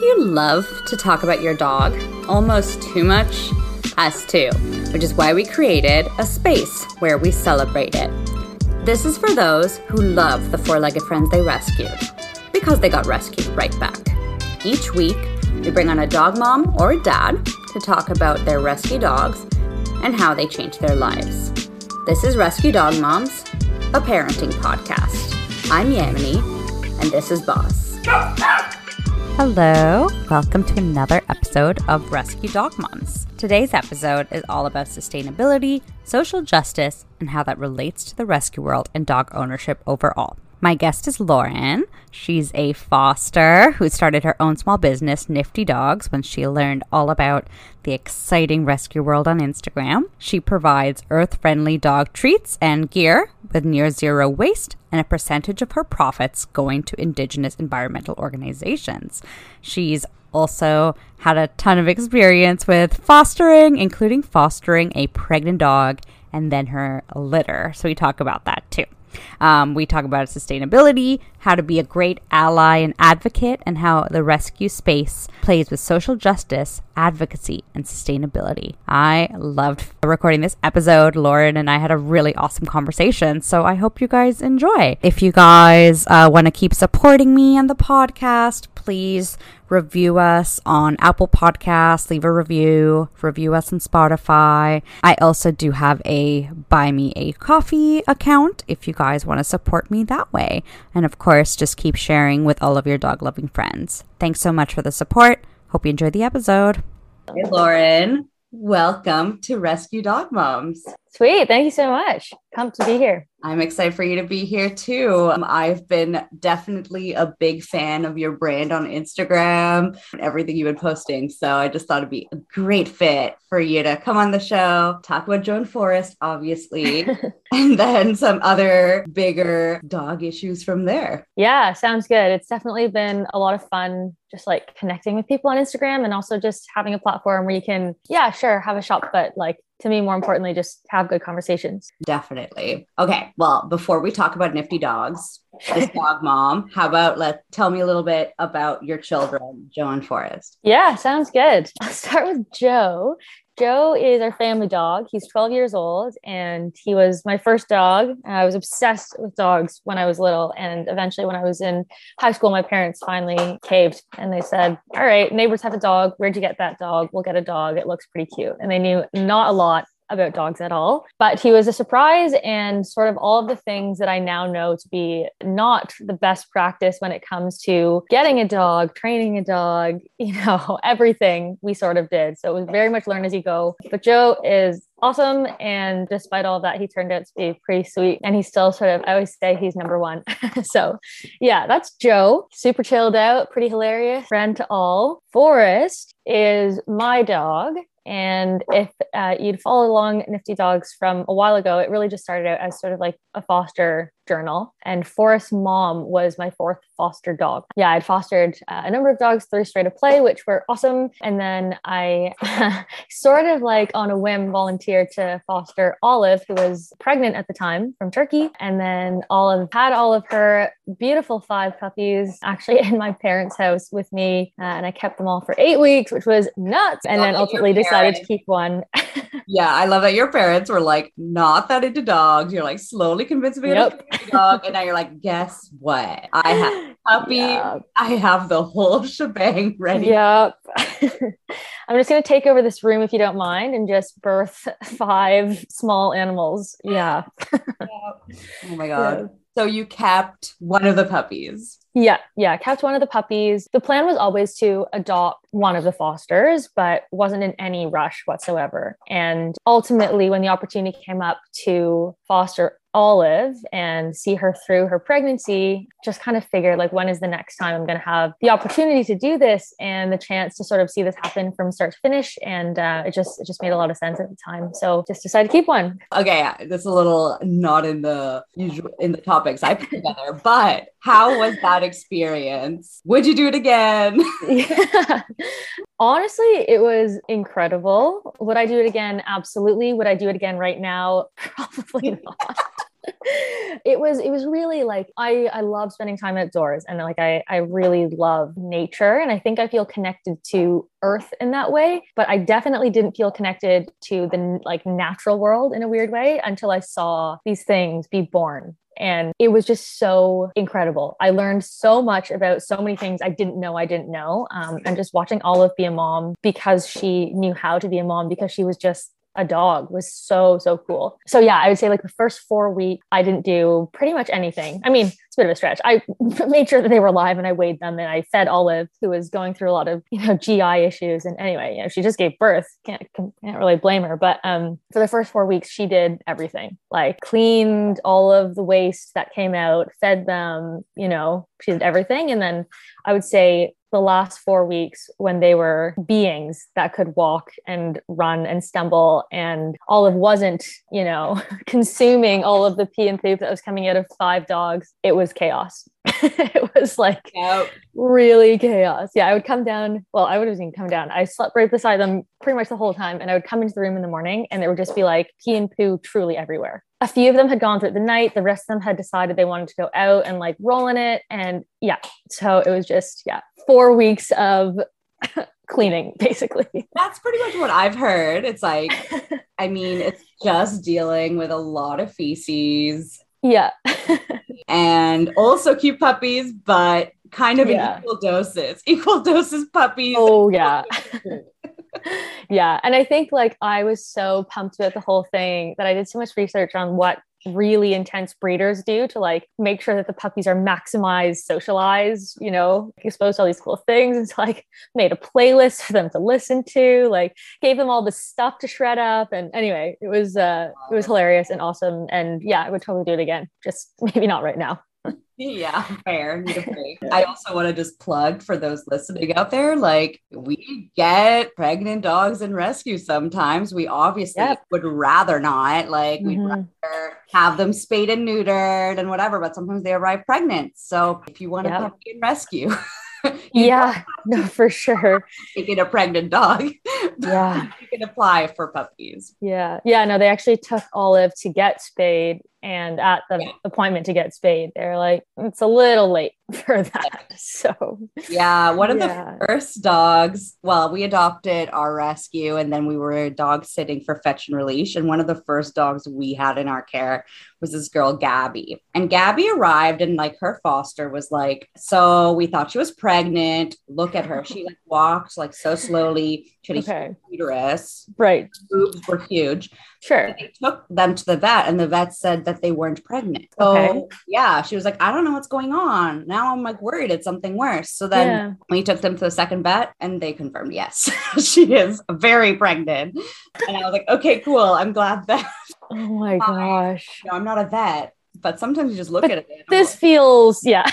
you love to talk about your dog? Almost too much? Us too, which is why we created a space where we celebrate it. This is for those who love the four legged friends they rescued, because they got rescued right back. Each week, we bring on a dog mom or a dad to talk about their rescue dogs and how they changed their lives. This is Rescue Dog Moms, a parenting podcast. I'm Yamini, and this is Boss. Hello, welcome to another episode of Rescue Dog Moms. Today's episode is all about sustainability, social justice, and how that relates to the rescue world and dog ownership overall. My guest is Lauren. She's a foster who started her own small business, Nifty Dogs, when she learned all about the exciting rescue world on Instagram. She provides earth friendly dog treats and gear with near zero waste and a percentage of her profits going to Indigenous environmental organizations. She's also had a ton of experience with fostering, including fostering a pregnant dog and then her litter. So we talk about that too. Um, we talk about sustainability, how to be a great ally and advocate, and how the rescue space plays with social justice, advocacy, and sustainability. I loved recording this episode. Lauren and I had a really awesome conversation, so I hope you guys enjoy. If you guys uh, want to keep supporting me and the podcast, please review us on Apple Podcasts, leave a review, review us on Spotify. I also do have a Buy Me a Coffee account if you guys want to support me that way. And of course, just keep sharing with all of your dog loving friends. Thanks so much for the support. Hope you enjoyed the episode. Hey, Lauren. Welcome to Rescue Dog Moms. Sweet. Thank you so much. Come to be here. I'm excited for you to be here too. Um, I've been definitely a big fan of your brand on Instagram and everything you've been posting. So I just thought it'd be a great fit for you to come on the show, talk about Joe and Forrest, obviously, and then some other bigger dog issues from there. Yeah, sounds good. It's definitely been a lot of fun just like connecting with people on Instagram and also just having a platform where you can, yeah, sure, have a shop, but like to me, more importantly, just have good conversations. Definitely. Okay. Well, before we talk about nifty dogs, this dog mom, how about let tell me a little bit about your children, Joe and Forrest? Yeah, sounds good. I'll start with Joe. Joe is our family dog. He's 12 years old and he was my first dog. I was obsessed with dogs when I was little. And eventually, when I was in high school, my parents finally caved and they said, All right, neighbors have a dog. Where'd you get that dog? We'll get a dog. It looks pretty cute. And they knew not a lot about dogs at all. But he was a surprise and sort of all of the things that I now know to be not the best practice when it comes to getting a dog, training a dog, you know, everything we sort of did. So it was very much learn as you go. But Joe is awesome. And despite all that, he turned out to be pretty sweet. And he's still sort of, I always say he's number one. so yeah, that's Joe. Super chilled out, pretty hilarious, friend to all. Forrest is my dog. And if uh, you'd follow along Nifty Dogs from a while ago, it really just started out as sort of like a foster journal. And Forrest's mom was my fourth foster dog. Yeah, I'd fostered uh, a number of dogs through Straight of Play, which were awesome. And then I sort of like on a whim volunteered to foster Olive, who was pregnant at the time from Turkey. And then Olive had all of her beautiful five puppies actually in my parents' house with me. Uh, and I kept them all for eight weeks, which was nuts. And then ultimately decided to keep one. yeah, I love that your parents were like not that into dogs. You're like slowly convincing me. Dog, and now you're like, guess what? I have puppy. Yep. I have the whole shebang ready. Yep. I'm just gonna take over this room if you don't mind, and just birth five small animals. Yeah. yep. Oh my god. Yeah. So you kept one of the puppies. Yeah, yeah, kept one of the puppies. The plan was always to adopt one of the fosters, but wasn't in any rush whatsoever. And ultimately, when the opportunity came up to foster Olive and see her through her pregnancy, just kind of figured like, when is the next time I'm going to have the opportunity to do this and the chance to sort of see this happen from start to finish? And uh, it just it just made a lot of sense at the time. So just decided to keep one. Okay, that's a little not in the usual in the topics I put together, but how was that experience? Would you do it again? yeah. Honestly, it was incredible. Would I do it again? Absolutely. Would I do it again right now? Probably not. it was it was really like I I love spending time outdoors and like I I really love nature and I think I feel connected to earth in that way but I definitely didn't feel connected to the like natural world in a weird way until I saw these things be born and it was just so incredible. I learned so much about so many things I didn't know I didn't know. Um, and just watching Olive be a mom because she knew how to be a mom because she was just a dog was so so cool. So yeah i would say like the first four weeks i didn't do pretty much anything. I mean it's a bit of a stretch. I made sure that they were alive and i weighed them and i fed olive who was going through a lot of you know gi issues. And anyway you know she just gave birth. Can't can't really blame her. But um for the first four weeks she did everything. Like cleaned all of the waste that came out fed them you know she did everything. And then i would say the last four weeks when they were beings that could walk and run and stumble and olive wasn't you know consuming all of the pee and poop that was coming out of five dogs. It was chaos. It was like yep. really chaos. Yeah i would come down well i would have even come down. I slept right beside them pretty much the whole time and i would come into the room in the morning and there would just be like pee and poo truly everywhere a few of them had gone through the night. The rest of them had decided they wanted to go out and like roll in it. And yeah, so it was just, yeah, four weeks of cleaning basically. That's pretty much what I've heard. It's like, I mean, it's just dealing with a lot of feces. Yeah. and also cute puppies, but kind of yeah. equal doses, equal doses puppies. Oh, yeah yeah. And I think like I was so pumped about the whole thing that I did so much research on what really intense breeders do to like make sure that the puppies are maximized, socialized, you know, exposed to all these cool things. And so like made a playlist for them to listen to, like gave them all the stuff to shred up. And anyway, it was uh it was hilarious and awesome. And yeah, I would totally do it again. Just maybe not right now yeah, fair. I also want to just plug for those listening out there like, we get pregnant dogs in rescue sometimes. We obviously yep. would rather not. Like, mm-hmm. we'd rather have them spayed and neutered and whatever, but sometimes they arrive pregnant. So, if you want yep. a puppy in rescue, yeah, no, for sure. Taking a pregnant dog. Yeah. you can apply for puppies. Yeah. Yeah. No, they actually took Olive to get spayed and at the yeah. appointment to get spayed they're like it's a little late for that so yeah one of yeah. the first dogs well we adopted our rescue and then we were dog sitting for fetch and release and one of the first dogs we had in our care was this girl gabby and gabby arrived and like her foster was like so we thought she was pregnant look at her she like walked like so slowly she had okay. a uterus right boobs were huge Sure. They took them to the vet, and the vet said that they weren't pregnant. So, okay. yeah, she was like, I don't know what's going on. Now I'm like worried it's something worse. So then yeah. we took them to the second vet, and they confirmed, yes, she is very pregnant. And I was like, okay, cool. I'm glad that. Oh my gosh. no, I'm not a vet but sometimes you just look but at it. This feels, yeah.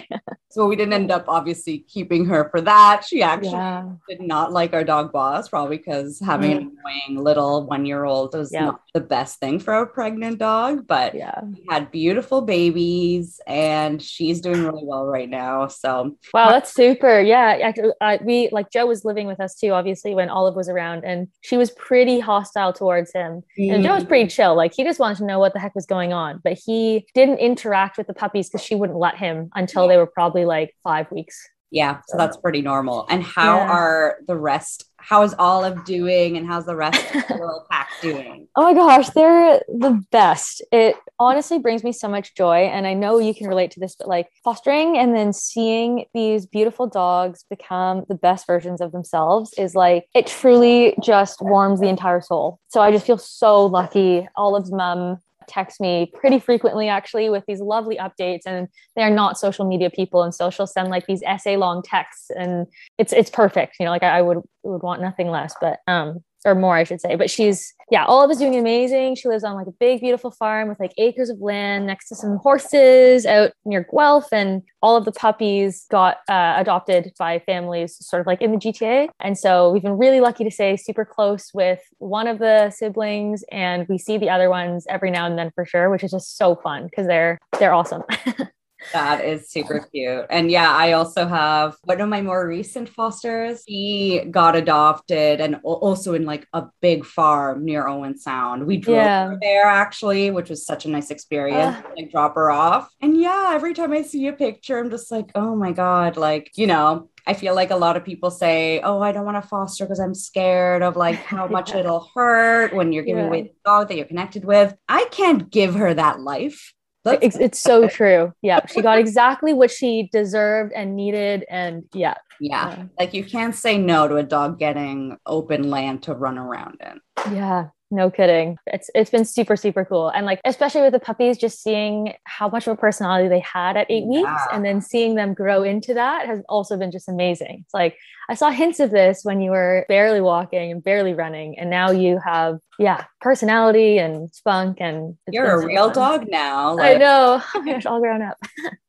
so we didn't end up obviously keeping her for that. She actually yeah. did not like our dog boss, probably because having mm. an annoying little one year old was yeah. not the best thing for a pregnant dog. But yeah, we had beautiful babies and she's doing really well right now. So wow, that's super. Yeah. I, we like Joe was living with us too, obviously, when Olive was around, and she was pretty hostile towards him. Mm. And Joe was pretty chill. Like he just wanted to know what the heck was going on, but he didn't interact with the puppies because she wouldn't let him until they were probably like five weeks. Yeah, so that's pretty normal. And how yeah. are the rest? How is Olive doing, and how's the rest of the little pack doing? Oh my gosh, they're the best. It honestly brings me so much joy, and I know you can relate to this. But like fostering and then seeing these beautiful dogs become the best versions of themselves is like it truly just warms the entire soul. So I just feel so lucky. Olive's mom text me pretty frequently actually with these lovely updates and they're not social media people and so she'll send like these essay long texts and it's it's perfect you know like I, I would would want nothing less but um or more, I should say. But she's, yeah, Olive's doing amazing. She lives on like a big, beautiful farm with like acres of land next to some horses out near Guelph. And all of the puppies got uh, adopted by families sort of like in the GTA. And so we've been really lucky to stay super close with one of the siblings and we see the other ones every now and then for sure, which is just so fun because they're, they're awesome. that is super cute. And yeah, I also have one of my more recent fosters. He got adopted and also in like a big farm near Owen Sound. We drove yeah. there actually, which was such a nice experience. Uh, like drop her off. And yeah, every time I see a picture, I'm just like, oh my God, like, you know, I feel like a lot of people say, "Oh, I don't want to foster because I'm scared of like how much yeah. it'll hurt when you're giving yeah. away the dog that you're connected with." I can't give her that life. It's, it's so true. Yeah, she got exactly what she deserved and needed, and yeah, yeah. Like you can't say no to a dog getting open land to run around in. Yeah, no kidding. It's it's been super super cool. And like especially with the puppies just seeing how much of a personality they had at 8 yeah. weeks and then seeing them grow into that has also been just amazing. It's like I saw hints of this when you were barely walking and barely running and now you have yeah, personality and spunk and You're a real fun. dog now. Like- I know. Oh my gosh, all grown up.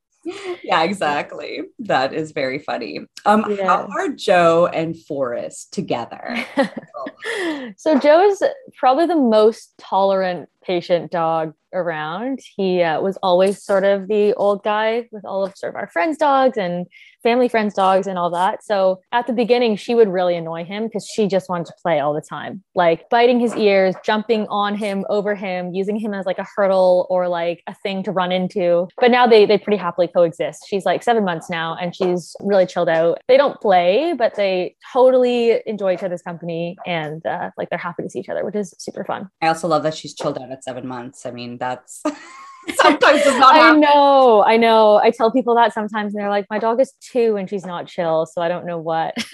yeah, exactly. That is very funny. Um, yeah. how are Joe and Forrest together? so Joe is probably the most tolerant patient dog around. He uh, was always sort of the old guy with all of sort of our friends' dogs and family friends' dogs and all that. So at the beginning, she would really annoy him because she just wanted to play all the time, like biting his ears, jumping on him, over him, using him as like a hurdle or like a thing to run into. But now they they pretty happily coexist. She's like seven months now and she's really chilled out. They don't play, but they totally enjoy each other's company and uh, like they're happy to see each other, which is super fun. I also love that she's chilled out at seven months. I mean, that's sometimes does not happen. I know, I know. I tell people that sometimes and they're like, my dog is two and she's not chill. So I don't know what.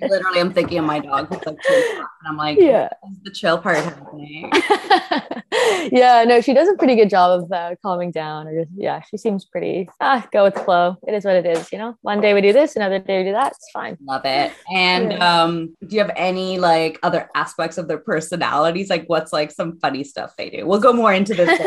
Literally, I'm thinking of my dog like two and I'm like, yeah, the chill part happening? yeah, no, she does a pretty good job of uh, calming down. Or just, yeah, she seems pretty, ah, go with the flow. It is what it is, you know? One day we do this, another day we do that. It's fine. Love it. And yeah. um, do you have any like other aspects of their personalities? Like what's like some funny stuff they do? We'll go more into this.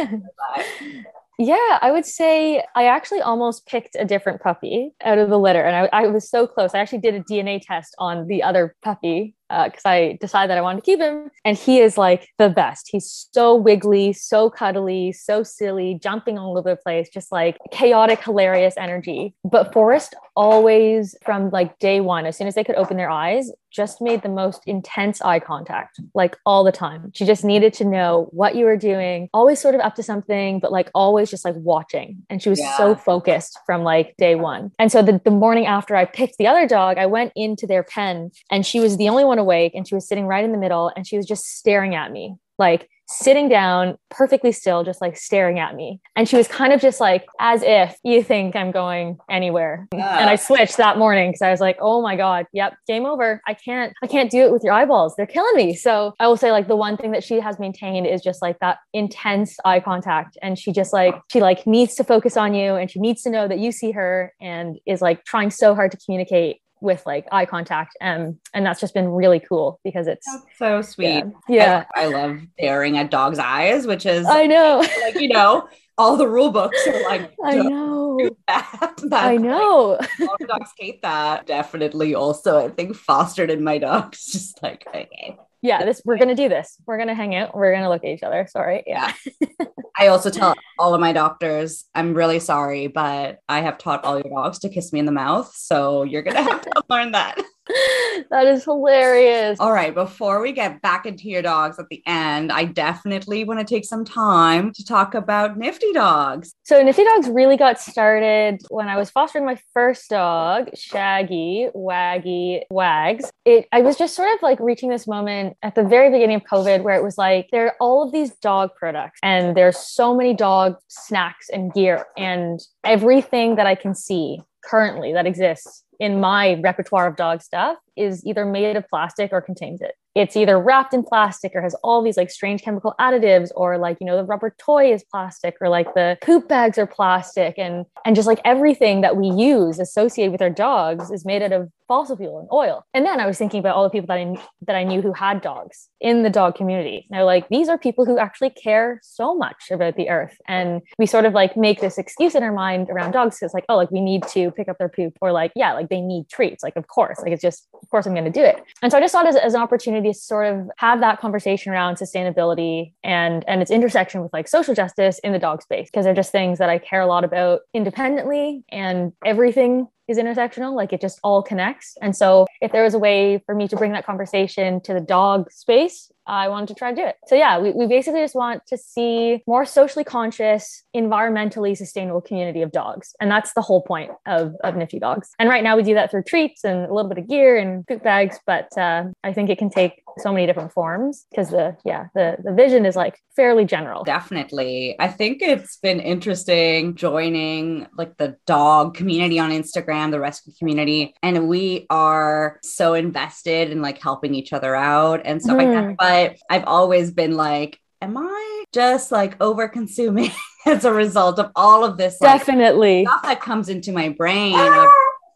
Yeah, I would say I actually almost picked a different puppy out of the litter. And I, I was so close. I actually did a DNA test on the other puppy because uh, I decided that I wanted to keep him. And he is like the best. He's so wiggly, so cuddly, so silly, jumping all over the place, just like chaotic, hilarious energy. But Forrest always, from like day one, as soon as they could open their eyes, just made the most intense eye contact, like all the time. She just needed to know what you were doing, always sort of up to something, but like always just like watching. And she was yeah. so focused from like day one. And so the, the morning after I picked the other dog, I went into their pen and she was the only one awake and she was sitting right in the middle and she was just staring at me like sitting down perfectly still just like staring at me. And she was kind of just like as if you think i'm going anywhere. Yeah. and i switched that morning because i was like oh my god yep game over. I can't i can't do it with your eyeballs. They're killing me. So i will say like the one thing that she has maintained is just like that intense eye contact. And she just like she like needs to focus on you and she needs to know that you see her and is like trying so hard to communicate with like eye contact um, and that's just been really cool because it's that's so sweet. Yeah, yeah. I, I, love staring at dogs eyes which is i know. like you know all the rule books are like i know. that. i know. like, all the dogs hate that. Definitely also i think fostered in my dogs just like okay yeah this we're gonna do this. We're gonna hang out. We're gonna look at each other. Sorry. Yeah. I also tell all of my doctors i'm really sorry but i have taught all your dogs to kiss me in the mouth so you're gonna have to learn that that is hilarious. All right, before we get back into your dogs at the end, I definitely want to take some time to talk about Nifty Dogs. So, Nifty Dogs really got started when I was fostering my first dog, Shaggy, Waggy, Wags. It I was just sort of like reaching this moment at the very beginning of COVID where it was like there are all of these dog products and there's so many dog snacks and gear and everything that I can see currently that exists in my repertoire of dog stuff is either made of plastic or contains it. It's either wrapped in plastic or has all these like strange chemical additives or like, you know, the rubber toy is plastic or like the poop bags are plastic and and just like everything that we use associated with our dogs is made out of fossil fuel and oil. And then I was thinking about all the people that I that I knew who had dogs in the dog community. Now, like these are people who actually care so much about the earth, and we sort of like make this excuse in our mind around dogs. It's like, oh, like we need to pick up their poop, or like, yeah, like they need treats. Like, of course, like it's just, of course, I'm going to do it. And so I just saw it as, as an opportunity to sort of have that conversation around sustainability and and its intersection with like social justice in the dog space because they're just things that I care a lot about independently and everything is intersectional like it just all connects and so if there was a way for me to bring that conversation to the dog space I wanted to try to do it. So yeah, we, we basically just want to see more socially conscious, environmentally sustainable community of dogs. And that's the whole point of, of Nifty Dogs. And right now we do that through treats and a little bit of gear and poop bags, but uh, I think it can take so many different forms because the yeah, the, the vision is like fairly general. Definitely. I think it's been interesting joining like the dog community on Instagram the rescue community, and we are so invested in like helping each other out and stuff mm. like that. Mm-hmm. But I've always been like, am I just like over consuming as a result of all of this? Like, Definitely. Stuff that comes into my brain of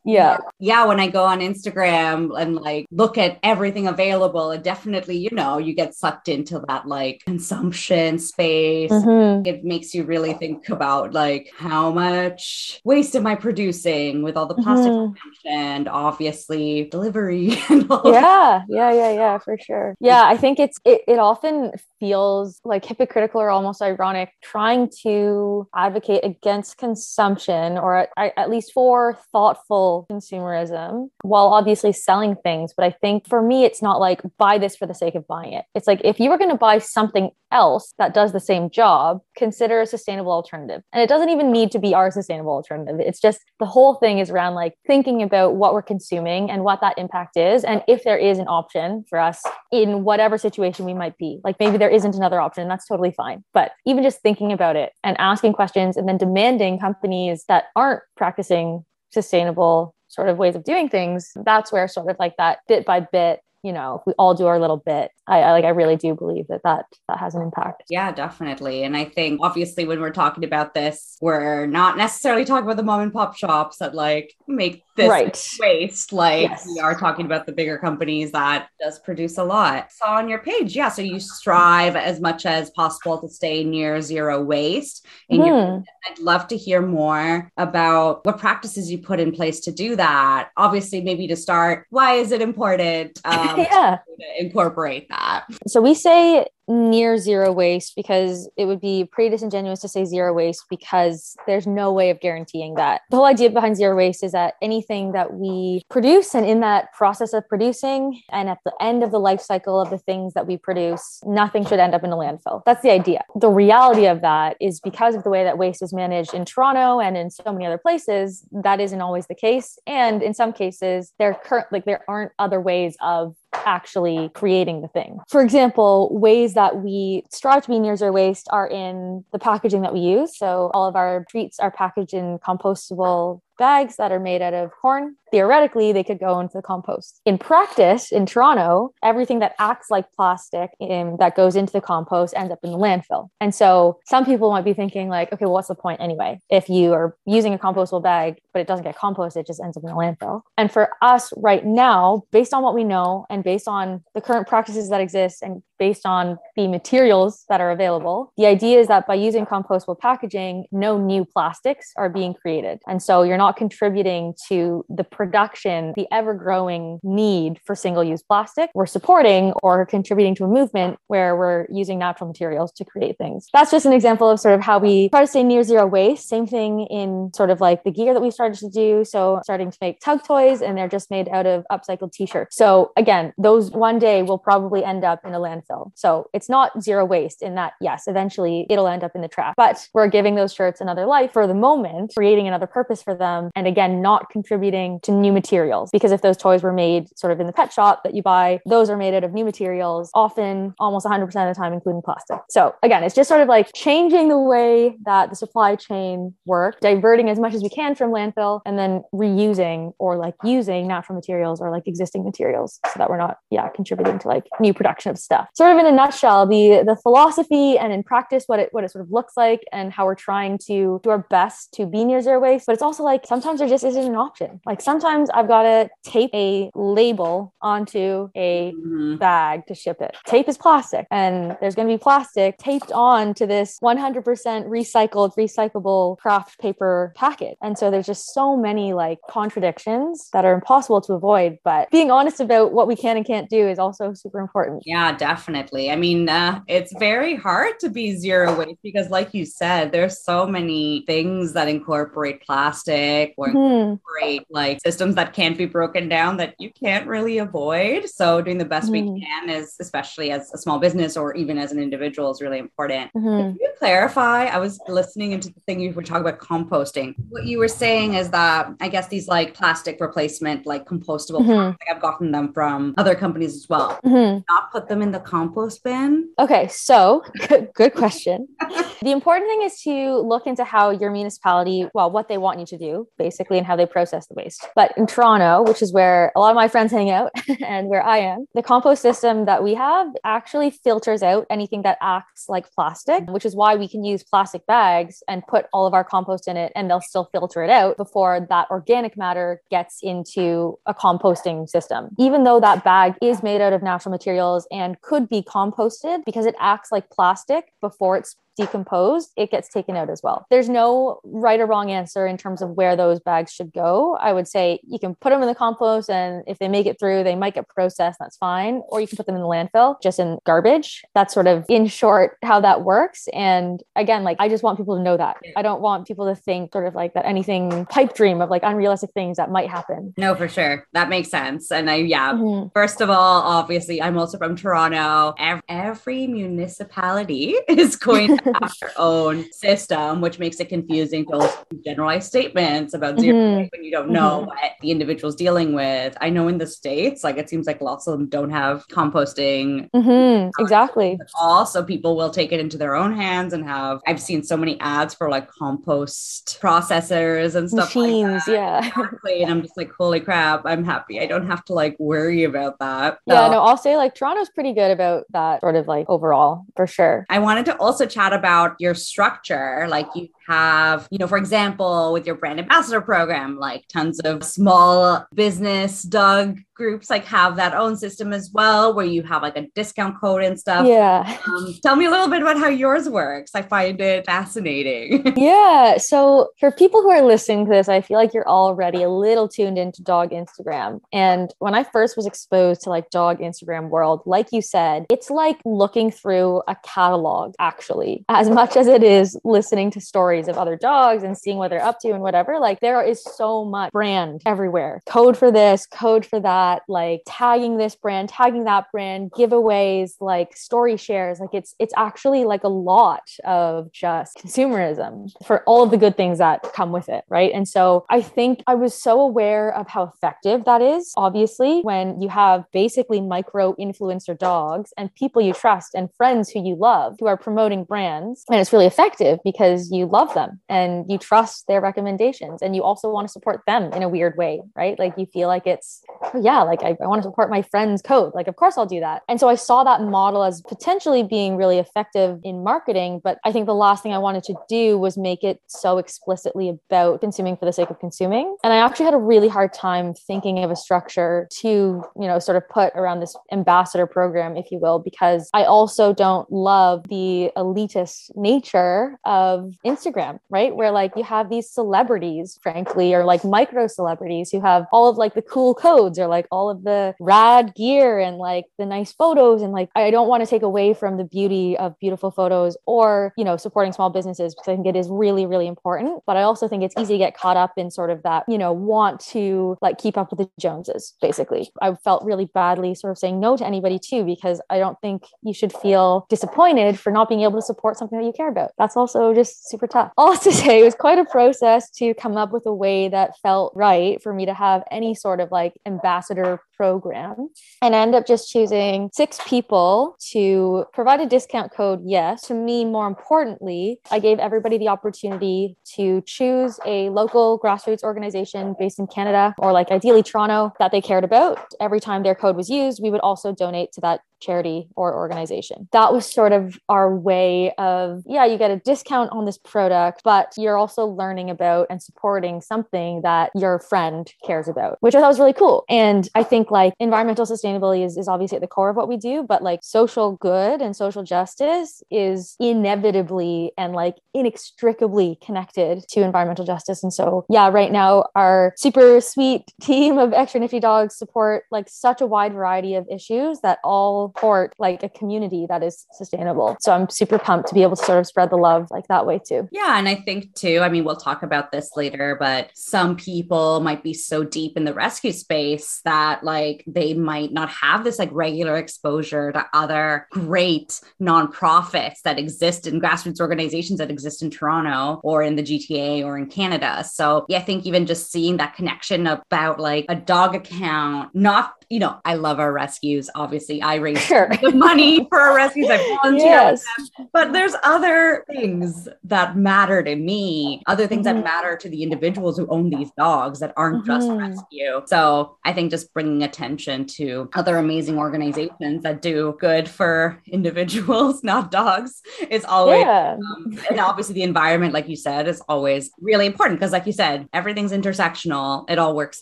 yeah yeah when i go on instagram and like look at everything available it definitely you know you get sucked into that like consumption space mm-hmm. it makes you really think about like how much waste am i producing with all the plastic mm-hmm. and obviously delivery and yeah yeah yeah yeah for sure yeah i think it's it, it often feels like hypocritical or almost ironic trying to advocate against consumption or at, at least for thoughtful consumerism while obviously selling things. But I think for me, it's not like buy this for the sake of buying it. It's like if you were going to buy something else that does the same job, consider a sustainable alternative. And it doesn't even need to be our sustainable alternative. It's just the whole thing is around like thinking about what we're consuming and what that impact is. And if there is an option for us in whatever situation we might be, like maybe there isn't another option, that's totally fine. But even just thinking about it and asking questions and then demanding companies that aren't practicing sustainable sort of ways of doing things, that's where sort of like that bit by bit you know if we all do our little bit I, I, like i really do believe that that that has an impact. Yeah definitely. And i think obviously when we're talking about this we're not necessarily talking about the mom and pop shops that like make this right. waste. Like yes. we are talking about the bigger companies that does produce a lot. So on your page yeah so you strive as much as possible to stay near zero waste. And mm. your i'd love to hear more about what practices you put in place to do that. Obviously maybe to start why is it important? Um, yeah. incorporate that so we say near zero waste because it would be pretty disingenuous to say zero waste because there's no way of guaranteeing that. The whole idea behind zero waste is that anything that we produce and in that process of producing and at the end of the life cycle of the things that we produce, nothing should end up in a landfill. That's the idea. The reality of that is because of the way that waste is managed in Toronto and in so many other places, that isn't always the case. And in some cases, there current like there aren't other ways of actually creating the thing. For example, ways that we strive to be near zero waste are in the packaging that we use. So all of our treats are packaged in compostable bags that are made out of corn, theoretically, they could go into the compost. In practice, in Toronto, everything that acts like plastic in, that goes into the compost ends up in the landfill. And so some people might be thinking, like, okay, well, what's the point anyway? If you are using a compostable bag, but it doesn't get composted, it just ends up in the landfill. And for us right now, based on what we know and based on the current practices that exist and based on the materials that are available. The idea is that by using compostable packaging, no new plastics are being created. And so you're not contributing to the production, the ever growing need for single use plastic. We're supporting or contributing to a movement where we're using natural materials to create things. That's just an example of sort of how we try to stay near zero waste. Same thing in sort of like the gear that we started to do. So starting to make tug toys and they're just made out of upcycled t-shirts. So again, those one day will probably end up in a landfill. So it's not zero waste in that, yes, eventually it'll end up in the trash, but we're giving those shirts another life for the moment, creating another purpose for them. And again, not contributing to new materials because if those toys were made sort of in the pet shop that you buy, those are made out of new materials, often almost 100% of the time, including plastic. So again, it's just sort of like changing the way that the supply chain works, diverting as much as we can from landfill and then reusing or like using natural materials or like existing materials so that we're not, yeah, contributing to like new production of stuff sort of in a nutshell, the the philosophy and in practice what it what it sort of looks like and how we're trying to do our best to be near zero waste. But it's also like like sometimes there just isn't an option. Like sometimes I've got to tape a label onto a mm-hmm. bag to ship it. Tape is plastic and there's going to be plastic taped on to this 100% recycled, recyclable kraft paper packet. And so there's just so many like contradictions that are impossible to avoid. But being honest about what we can and can't do is also super important. Yeah, definitely. I mean, uh, it's very hard to be zero waste because, like you said, there's so many things that incorporate plastic or mm-hmm. like systems that can't be broken down that you can't really avoid. So doing the best we can is, especially as a small business or even as an individual, is really important. Mm-hmm. Can you clarify? I was listening into the thing you were talking about composting. What you were saying is that I guess these like plastic replacement, like compostable, mm-hmm. I've gotten them from other companies as well. Mm-hmm. Not put them in the compost bin. Okay, so good, good question. the important thing is to look into how your municipality, well, what they want you to do, basically, and how they process the waste. But in Toronto, which is where a lot of my friends hang out and where I am, the compost system that we have actually filters out anything that acts like plastic, which is why we can use plastic bags and put all of our compost in it and they'll still filter it out before that organic matter gets into a composting system. Even though that bag is made out of natural materials and could be composted because it acts like plastic before it's decomposed, it gets taken out as well. There's no right or wrong answer in terms of where those bags should go. I would say you can put them in the compost, and if they make it through, they might get processed. That's fine. Or you can put them in the landfill, just in garbage. That's sort of in short how that works. And again, like I just want people to know that. I don't want people to think sort of like that anything pipe dream of like unrealistic things that might happen. No, for sure. That makes sense. And I, yeah, mm-hmm. first of all, obviously, I'm also from Toronto. Every, every municipality is going their own system, which makes it confusing to generalize statements about 0 mm-hmm. when you don't know mm-hmm. what the individual's dealing with. I know in the States, like it seems like lots of them don't have composting. Mm-hmm. Exactly. Also, people will take it into their own hands and have, I've seen so many ads for like compost processors and stuff Machines, like yeah. Exactly. And I'm just like, holy crap, I'm happy. I don't have to like worry about that. Yeah, so, no, I'll say like Toronto's pretty good about that sort of like overall for sure. I wanted to also chat about your structure. Like you have, you know, for example, with your brand ambassador program, like tons of small business dog groups like have that own system as well, where you have like a discount code and stuff. Yeah. Um, tell me a little bit about how yours works. I find it fascinating. yeah. So for people who are listening to this, I feel like you're already a little tuned into dog Instagram. And when I first was exposed to like dog Instagram world, like you said, it's like looking through a catalog actually, as much as it is listening to stories stories of other dogs and seeing what they're up to and whatever. Like there is so much brand everywhere. Code for this, code for that, like tagging this brand, tagging that brand, giveaways, like story shares. Like it's it's actually like a lot of just consumerism for all of the good things that come with it, right? And so I think I was so aware of how effective that is. Obviously, when you have basically micro influencer dogs and people you trust and friends who you love who are promoting brands, and it's really effective because you love love them and you trust their recommendations and you also want to support them in a weird way, right? Like you feel like it's, oh, yeah, like I, I want to support my friend's code. Like, of course I'll do that. And so I saw that model as potentially being really effective in marketing. But I think the last thing I wanted to do was make it so explicitly about consuming for the sake of consuming. And I actually had a really hard time thinking of a structure to, you know, sort of put around this ambassador program, if you will, because I also don't love the elitist nature of Instagram Instagram, right? Where like you have these celebrities, frankly, or like micro celebrities who have all of like the cool codes or like all of the rad gear and like the nice photos. And like, I don't want to take away from the beauty of beautiful photos or, you know, supporting small businesses because I think it is really, really important. But I also think it's easy to get caught up in sort of that, you know, want to like keep up with the Joneses, basically. I felt really badly sort of saying no to anybody too, because I don't think you should feel disappointed for not being able to support something that you care about. That's also just super tough tough. All to say, it was quite a process to come up with a way that felt right for me to have any sort of like ambassador program. And I ended up just choosing six people to provide a discount code. Yes. To me, more importantly, I gave everybody the opportunity to choose a local grassroots organization based in Canada or like ideally Toronto that they cared about. Every time their code was used, we would also donate to that charity or organization. That was sort of our way of, yeah, you get a discount on this product, but you're also learning about and supporting something that your friend cares about, which I thought was really cool. And I think like environmental sustainability is, is obviously at the core of what we do, but like social good and social justice is inevitably and like inextricably connected to environmental justice. And so, yeah, right now our super sweet team of extra nifty dogs support like such a wide variety of issues that all support like a community that is sustainable. So I'm super pumped to be able to sort of spread the love like that way too. Yeah. And I think too, I mean, we'll talk about this later, but some people might be so deep in the rescue space that like they might not have this like regular exposure to other great nonprofits that exist in grassroots organizations that exist in Toronto or in the GTA or in Canada. So yeah, I think even just seeing that connection about like a dog account, not you know, I love our rescues. Obviously, I raise sure. the money for our rescues. I volunteer yes. But there's other things that matter to me, other things mm-hmm. that matter to the individuals who own these dogs that aren't mm-hmm. just rescue. So I think just bringing attention to other amazing organizations that do good for individuals, not dogs, is always, yeah. um, and obviously the environment, like you said, is always really important because, like you said, everything's intersectional. It all works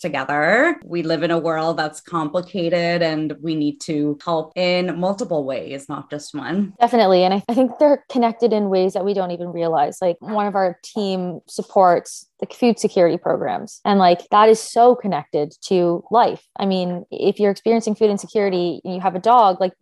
together. We live in a world that's complicated complicated and we need to help in multiple ways, not just one. Definitely. And I, I think they're connected in ways that we don't even realize. Like one of our team supports the food security programs. And like that is so connected to life. I mean, if you're experiencing food insecurity and you have a dog, like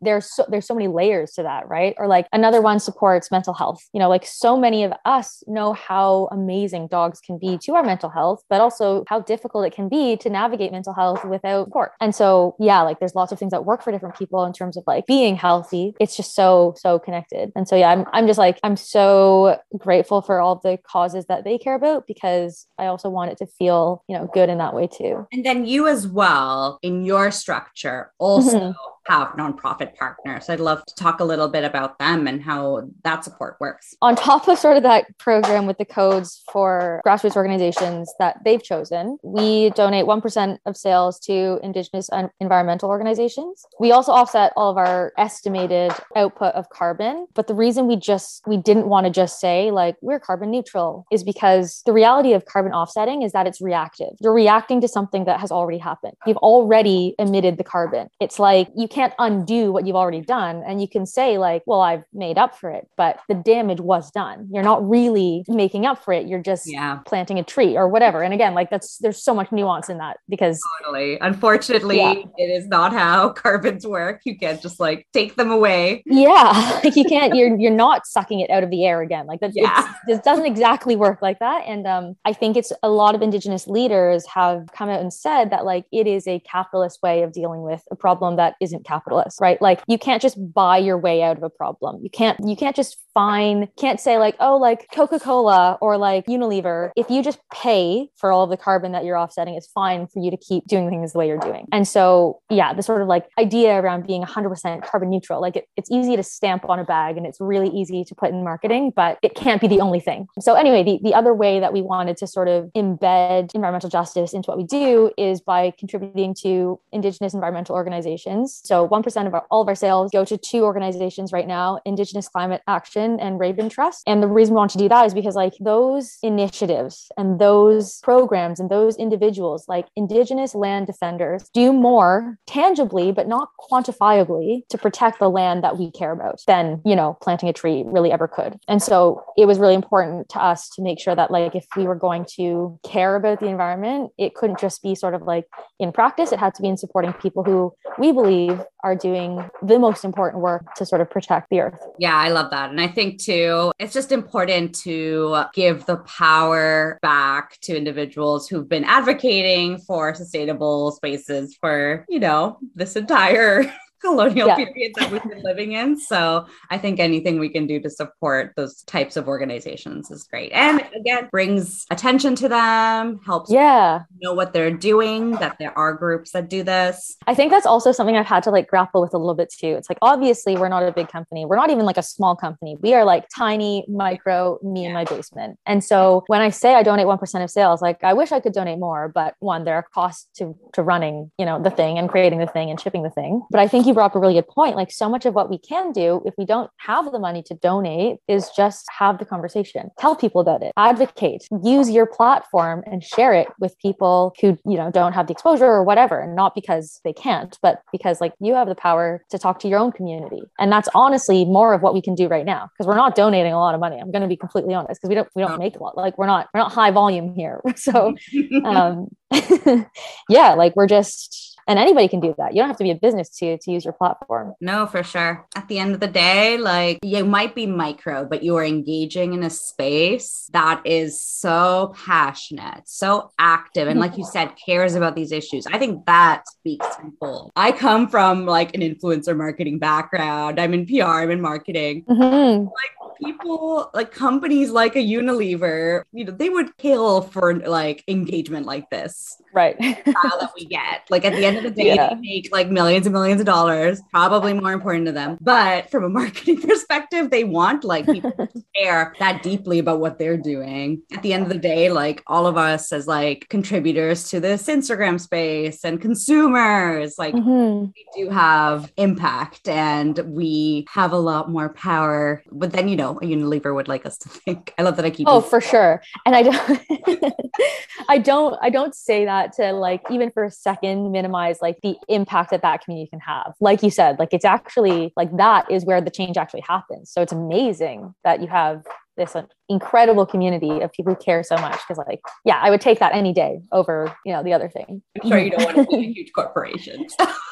there's so, there's so many layers to that, right? Or like another one supports mental health. You know, like so many of us know how amazing dogs can be to our mental health, but also how difficult it can be to navigate mental health without support. And so, yeah, like there's lots of things that work for different people in terms of like being healthy. It's just so so connected. And so yeah, I'm I'm just like I'm so grateful for all the causes that they care about because I also want it to feel, you know, good in that way too. And then you as well in your structure also mm-hmm have nonprofit partners. I'd love to talk a little bit about them and how that support works. On top of sort of that program with the codes for grassroots organizations that they've chosen, we donate 1% of sales to Indigenous environmental organizations. We also offset all of our estimated output of carbon. But the reason we just, we didn't want to just say like we're carbon neutral is because the reality of carbon offsetting is that it's reactive. You're reacting to something that has already happened. You've already emitted the carbon. It's like you can't can't undo what you've already done. And you can say, like, well, I've made up for it, but the damage was done. You're not really making up for it. You're just yeah. planting a tree or whatever. And again, like that's there's so much nuance in that because totally. Unfortunately, yeah. it is not how carbons work. You can't just like take them away. Yeah. Like you can't, you're you're not sucking it out of the air again. Like that yeah. it doesn't exactly work like that. And um, I think it's a lot of indigenous leaders have come out and said that like it is a capitalist way of dealing with a problem that isn't capitalist, right? Like you can't just buy your way out of a problem. You can't you can't just find can't say like, oh, like Coca-Cola or like Unilever. If you just pay for all of the carbon that you're offsetting, it's fine for you to keep doing things the way you're doing. And so yeah, the sort of like idea around being 100% carbon neutral, like it, it's easy to stamp on a bag and it's really easy to put in marketing, but it can't be the only thing. So anyway, the, the other way that we wanted to sort of embed environmental justice into what we do is by contributing to indigenous environmental organizations. So so 1% of our, all of our sales go to two organizations right now, Indigenous Climate Action and Raven Trust. And the reason we want to do that is because like those initiatives and those programs and those individuals, like Indigenous land defenders, do more tangibly, but not quantifiably to protect the land that we care about than, you know, planting a tree really ever could. And so it was really important to us to make sure that like if we were going to care about the environment, it couldn't just be sort of like in practice, it had to be in supporting people who we believe are doing the most important work to sort of protect the earth. Yeah, I love that. And I think too, it's just important to give the power back to individuals who've been advocating for sustainable spaces for, you know, this entire colonial yeah. period that we've been living in. So I think anything we can do to support those types of organizations is great. And again, brings attention to them, helps yeah. know what they're doing, that there are groups that do this. I think that's also something I've had to like grapple with a little bit too. It's like obviously we're not a big company. We're not even like a small company. We are like tiny, micro, me yeah. in my basement. And so when I say I donate 1% of sales, like I wish I could donate more, but one, there are costs to to running, you know, the thing and creating the thing and shipping the thing. But I think you brought up a really good point. Like so much of what we can do if we don't have the money to donate is just have the conversation, tell people about it, advocate, use your platform and share it with people who, you know, don't have the exposure or whatever. And not because they can't, but because like you have the power to talk to your own community. And that's honestly more of what we can do right now because we're not donating a lot of money. I'm going to be completely honest because we don't we don't make a lot. Like we're not we're not high volume here. So um yeah, like we're just and anybody can do that. You don't have to be a business to to use your platform. No for sure. At the end of the day like you might be micro but you are engaging in a space that is so passionate so active and like you said cares about these issues. I think that speaks in full i come from like an influencer marketing background. I'm in pr i'm in marketing. Mm-hmm. like people like companies like a unilever you know they would kill for like engagement like this. Right. That we get. Like at the end of the day yeah. they make like millions and millions of dollars probably more important to them. But from a marketing perspective they want like people to care that deeply about what they're doing. At the end of the day like all of us as like contributors to this instagram space and consumers like mm-hmm. we do have impact and we have a lot more power. But then you know a unilever would like us to think. I love that i keep oh for sure. And i don't i don't i don't say that to like even for a second minimize like the impact that that community can have. Like you said like it's actually like that is where the change actually happens. So it's amazing that you have this incredible community of people who care so much because like yeah i would take that any day over you know the other thing. I'm sure you don't want to be a huge corporation.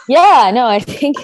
Yeah no i think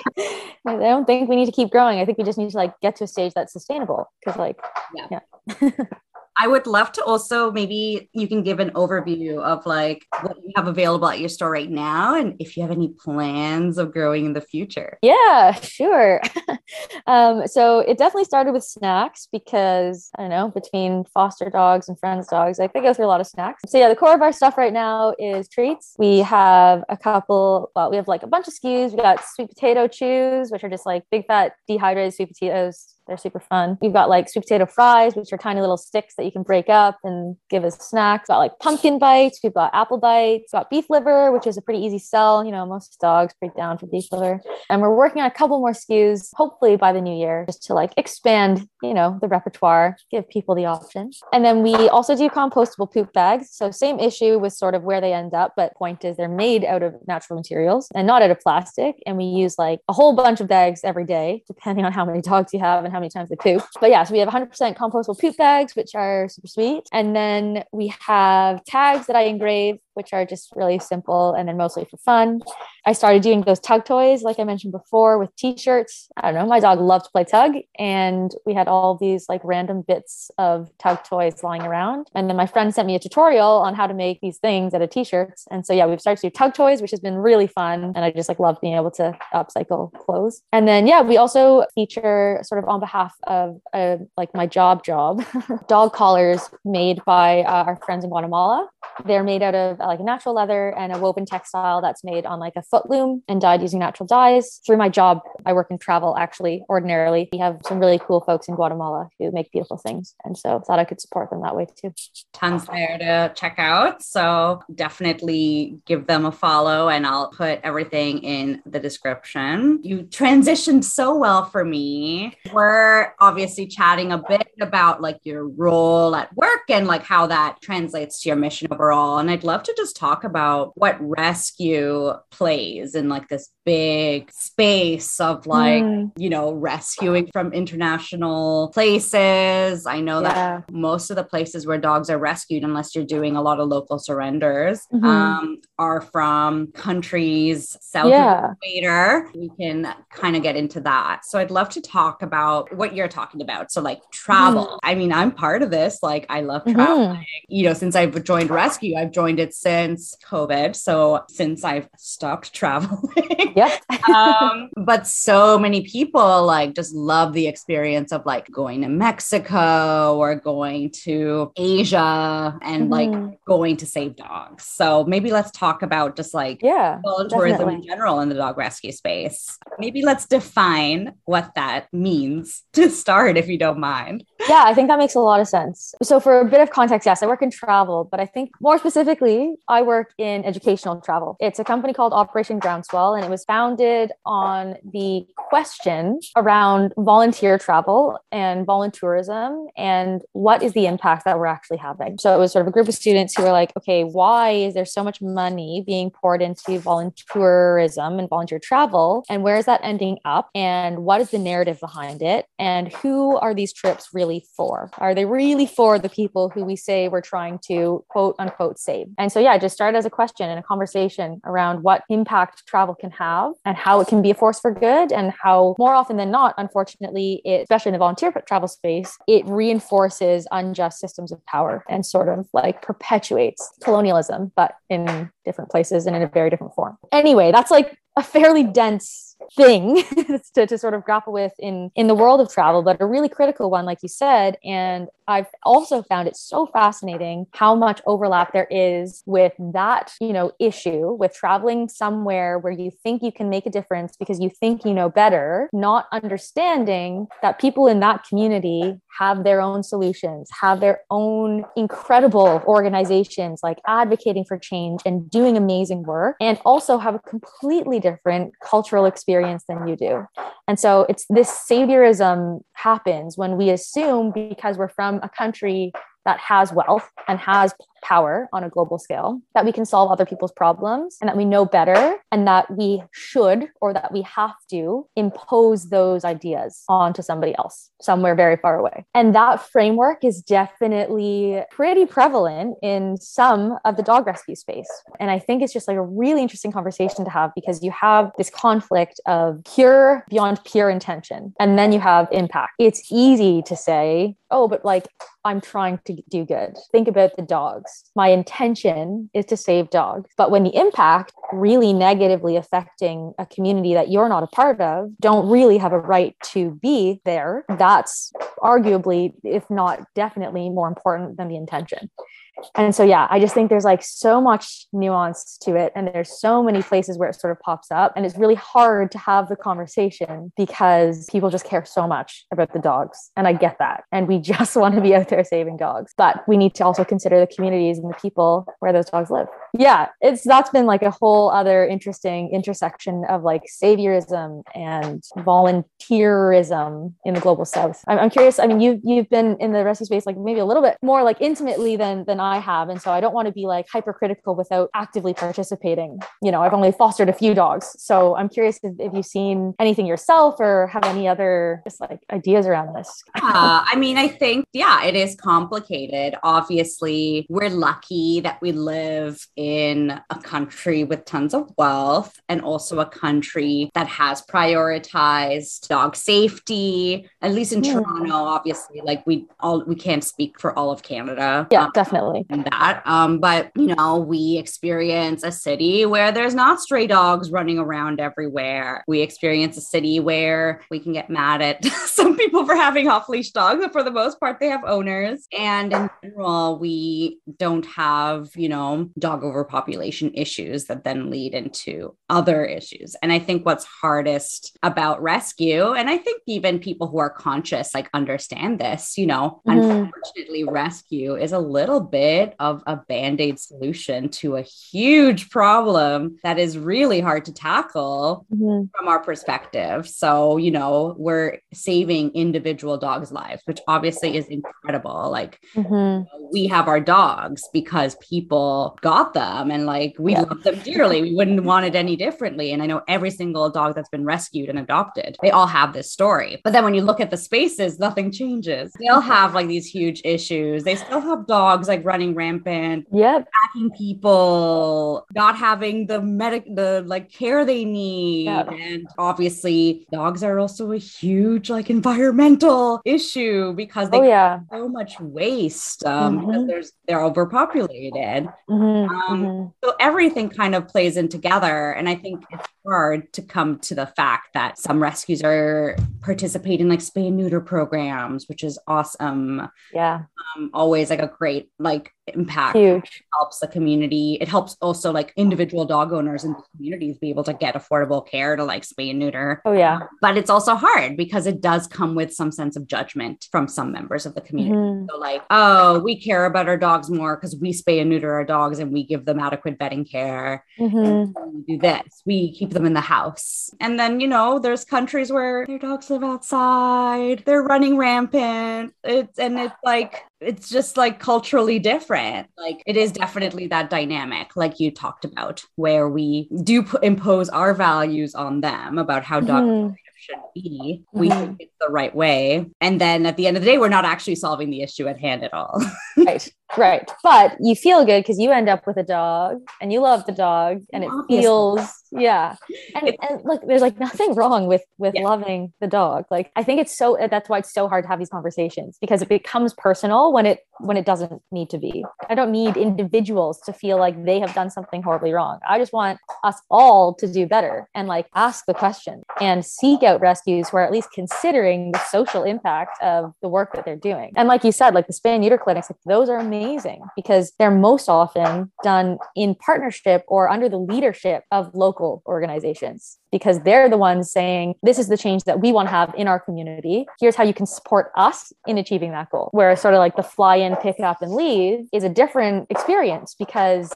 i don't think we need to keep growing. I think we just need to like get to a stage that's sustainable because like yeah, yeah. I would love to also maybe you can give an overview of like what you have available at your store right now and if you have any plans of growing in the future. Yeah, sure. um, so it definitely started with snacks because I don't know, between foster dogs and friends dogs, like they go through a lot of snacks. So yeah, the core of our stuff right now is treats. We have a couple, well, we have like a bunch of SKUs. We got sweet potato chews, which are just like big fat dehydrated sweet potatoes they're super fun. We've got like sweet potato fries, which are tiny little sticks that you can break up and give as snacks. We've got like pumpkin bites. We've got apple bites. We've got beef liver, which is a pretty easy sell. You know, most dogs break down for beef liver. And we're working on a couple more SKUs, hopefully by the new year, just to like expand, you know, the repertoire, give people the option. And then we also do compostable poop bags. So same issue with sort of where they end up, but point is they're made out of natural materials and not out of plastic. And we use like a whole bunch of bags every day, depending on how many dogs you have and how many times they poop. But yeah, so we have 100% compostable poop bags, which are super sweet. And then we have tags that I engrave which are just really simple and then mostly for fun. I started doing those tug toys, like I mentioned before, with t shirts. I don't know, my dog loved to play tug, and we had all these like random bits of tug toys lying around. And then my friend sent me a tutorial on how to make these things out of t shirts. And so, yeah, we've started to do tug toys, which has been really fun. And I just like love being able to upcycle clothes. And then, yeah, we also feature sort of on behalf of uh, like my job job dog collars made by uh, our friends in Guatemala. They're made out of like a natural leather and a woven textile that's made on like a foot loom and dyed using natural dyes. Through my job, I work in travel actually ordinarily. We have some really cool folks in Guatemala who make beautiful things. And so thought I could support them that way too. Tons there to check out. So definitely give them a follow and I'll put everything in the description. You transitioned so well for me. We're obviously chatting a bit about like your role at work and like how that translates to your mission overall. And I'd love to just talk about what rescue plays in like this big space of like, mm. you know, rescuing from international places. I know yeah. that most of the places where dogs are rescued, unless you're doing a lot of local surrenders, mm-hmm. um, are from countries south yeah. of the equator. We can kind of get into that. So I'd love to talk about what you're talking about. So, like travel. Mm. I mean, I'm part of this. Like, I love mm-hmm. traveling. Mm-hmm. You know, since I've joined rescue, I've joined it since COVID. So, since I've stopped traveling. Yep. um, but so many people like just love the experience of like going to Mexico or going to Asia and mm-hmm. like going to save dogs. So maybe let's talk about just like yeah, volunteerism in general in the dog rescue space. maybe let's define what that means to start, if you don't mind. Yeah, I think that makes a lot of sense. So, for a bit of context, yes, I work in travel, but I think more specifically, I work in educational travel. It's a company called Operation Groundswell, and it was founded on the question around volunteer travel and voluntourism and what is the impact that we're actually having. So, it was sort of a group of students who were like, okay, why is there so much money being poured into voluntourism and volunteer travel? And where is that ending up? And what is the narrative behind it? And who are these trips really for? Are they really for the people who we say we're trying to quote unquote save? And so, yeah, just started as a question and a conversation around what impact travel can have and how it can be a force for good and how more often than not, unfortunately, it, especially in the volunteer travel space, it reinforces unjust systems of power and sort of like perpetuates colonialism, but in different places and in a very different form. Anyway, that's like a fairly dense thing to, to sort of grapple with in in the world of travel but a really critical one like you said. And i've also found it so fascinating how much overlap there is with that you know issue with traveling somewhere where you think you can make a difference because you think you know better not understanding that people in that community have their own solutions have their own incredible organizations like advocating for change and doing amazing work and also have a completely different cultural experience experience than you do. And so it's this saviorism happens when we assume because we're from a country that has wealth and has power on a global scale, that we can solve other people's problems and that we know better and that we should or that we have to impose those ideas onto somebody else somewhere very far away. And that framework is definitely pretty prevalent in some of the dog rescue space. And I think it's just like a really interesting conversation to have because you have this conflict of pure beyond pure intention and then you have impact. It's easy to say, oh, but like I'm trying to do good. Think about the dogs my intention is to save dogs. But when the impact really negatively affecting a community that you're not a part of, don't really have a right to be there, that's arguably, if not definitely, more important than the intention and so yeah i just think there's like so much nuance to it and there's so many places where it sort of pops up and it's really hard to have the conversation because people just care so much about the dogs and i get that and we just want to be out there saving dogs but we need to also consider the communities and the people where those dogs live yeah it's that's been like a whole other interesting intersection of like saviorism and volunteerism in the global south i'm, I'm curious i mean you've you've been in the rescue space like maybe a little bit more like intimately than than I have. And so I don't want to be like hypercritical without actively participating. You know, I've only fostered a few dogs. So I'm curious if, if you've seen anything yourself or have any other just like ideas around this. uh, I mean, I think, yeah, it is complicated. Obviously, we're lucky that we live in a country with tons of wealth and also a country that has prioritized dog safety, at least in Toronto, obviously, like we all, we can't speak for all of Canada. Yeah, um, definitely definitely. that. Um, but you know, we experience a city where there's not stray dogs running around everywhere. We experience a city where we can get mad at some people for having off leash dogs, but for the most part, they have owners. And in general, we don't have, you know, dog overpopulation issues that then lead into other issues. And I think what's hardest about rescue, and I think even people who are conscious like understand this, you know, mm-hmm. unfortunately, rescue is a little bit of a band aid solution to a huge problem that is really hard to tackle mm-hmm. from our perspective. So, you know, we're saving individual dogs' lives, which obviously is incredible. Like, mm-hmm. we have our dogs because people got them and like we yeah. love them dearly. We wouldn't want it any differently. And I know every single dog that's been rescued and adopted, they all have this story. But then when you look at the spaces, nothing changes. They all have like these huge issues. They still have dogs like like running rampant, yep, attacking people, not having the medic the like care they need. Yep. And obviously dogs are also a huge like environmental issue because they oh, yeah. so much waste um, mm-hmm. because there's they're overpopulated. Mm-hmm. Um, mm-hmm. So everything kind of plays in together. And I think it's hard to come to the fact that some rescues are participating like spay and neuter programs, which is awesome. Yeah. Um, always like a great like impact Huge. helps the community. It helps also like individual dog owners in the communities be able to get affordable care to like spay and neuter. Oh yeah. But it's also hard because it does come with some sense of judgment from some members of the community. Mhm. So like, oh, we care about our dogs more because we spay and neuter our dogs and we give them adequate vetting care. Mhm. We do this. We keep them in the house. And then, you know, there's countries where their dogs live outside. They're running rampant. It's and it's like it's just like culturally different. Like it is definitely that dynamic, like you talked about, where we do p- impose our values on them about how dog Mhm. should be. We Mhm. think it's the right way. And then at the end of the day, we're not actually solving the issue at hand at all. right right but you feel good because you end up with a dog and you love the dog and it Obviously. feels yeah. And, and look there's like nothing wrong with with Yeah. loving the dog. Like i think it's so uh, that's why it's so hard to have these conversations because it becomes personal when it when it doesn't need to be. I don't need individuals to feel like they have done something horribly wrong. I just want us all to do better and like ask the question and seek out rescues who are at least considering the social impact of the work that they're doing. And like you said like the spay neuter clinics like those are amazing because they're most often done in partnership or under the leadership of local organizations because they're the ones saying this is the change that we want to have in our community. Here's how you can support us in achieving that goal. Whereas sort of like the fly in pick up and leave is a different experience because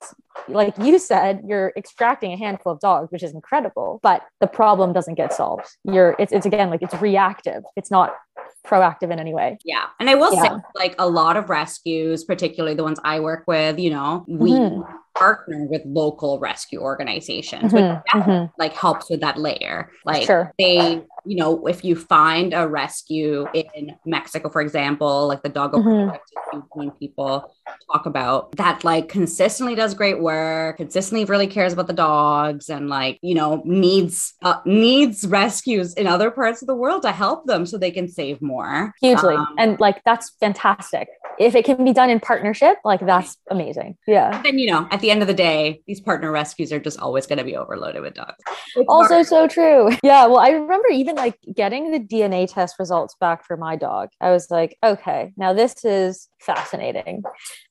like you said you're extracting a handful of dogs which is incredible but the problem doesn't get solved. You're it's, it's again like it's reactive. It's not proactive in any way. Yeah. And I will say, like, a lot of rescues, particularly the ones I work with, you know, we Mhm. Partner with local rescue organizations, which Mhm, definitely, mhm. like helps with that layer. Like, Sure. they, you know, if you find a rescue in Mexico, for example, like the Doggo. Project is people talk about that, like, consistently does great work, consistently really cares about the dogs, and like, you know, needs uh, needs rescues in other parts of the world to help them so they can save more. hugely Um, and like that's fantastic if it can be done in partnership like that's amazing yeah then you know at the end of the day these partner rescues are just always going to be overloaded with dogs. It's also hard. so true. Yeah well i remember even like getting the dna test results back for my dog. I was like okay now this is fascinating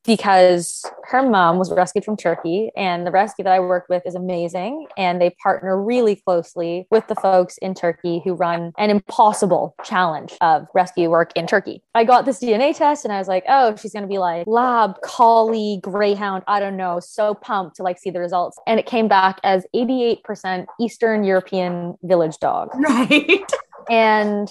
because her mom was rescued from turkey and the rescue that i work with is amazing and they partner really closely with the folks in turkey who run an impossible challenge of rescue work in turkey. I got this dna test and i was like oh she's going to be like lab collie greyhound i don't know so pumped to like see the results. And it came back as 88% eastern european village dog. Right and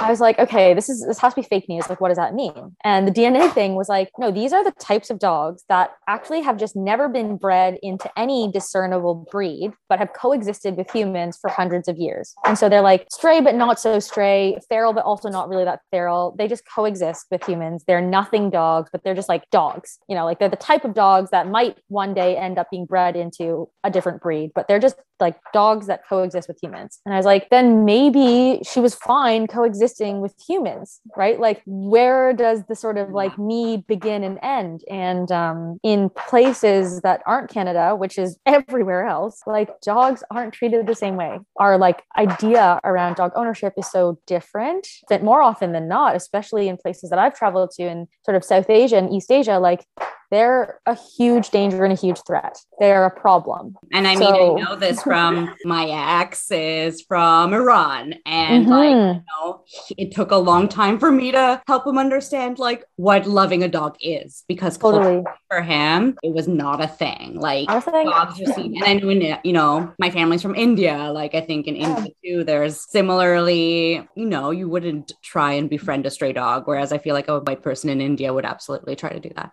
I was like, okay, this is this has to be fake news. Like, what does that mean? And the DNA thing was like, no, these are the types of dogs that actually have just never been bred into any discernible breed, but have coexisted with humans for hundreds of years. And so they're like stray, but not so stray, feral, but also not really that feral. They just coexist with humans. They're nothing dogs, but they're just like dogs. You know, like they're the type of dogs that might one day end up being bred into a different breed, but they're just like dogs that coexist with humans. And I was like, then maybe she was fine coexisting with humans, right? Like, where does the sort of like me begin and end? And um, in places that aren't Canada, which is everywhere else, like dogs aren't treated the same way. Our like idea around dog ownership is so different that more often than not, especially in places that I've traveled to in sort of South Asia and East Asia, like they're a huge danger and a huge threat. They're a problem. and i mean So- i know this from my exes from iran and like Mhm. you know it took a long time for me to help him understand like what loving a dog is because totally. for him it was not a thing like like, dogs are seen and i know in, you know my family's from india like i think in india too there's similarly you know you wouldn't try and befriend a stray dog whereas i feel like a white person in india would absolutely try to do that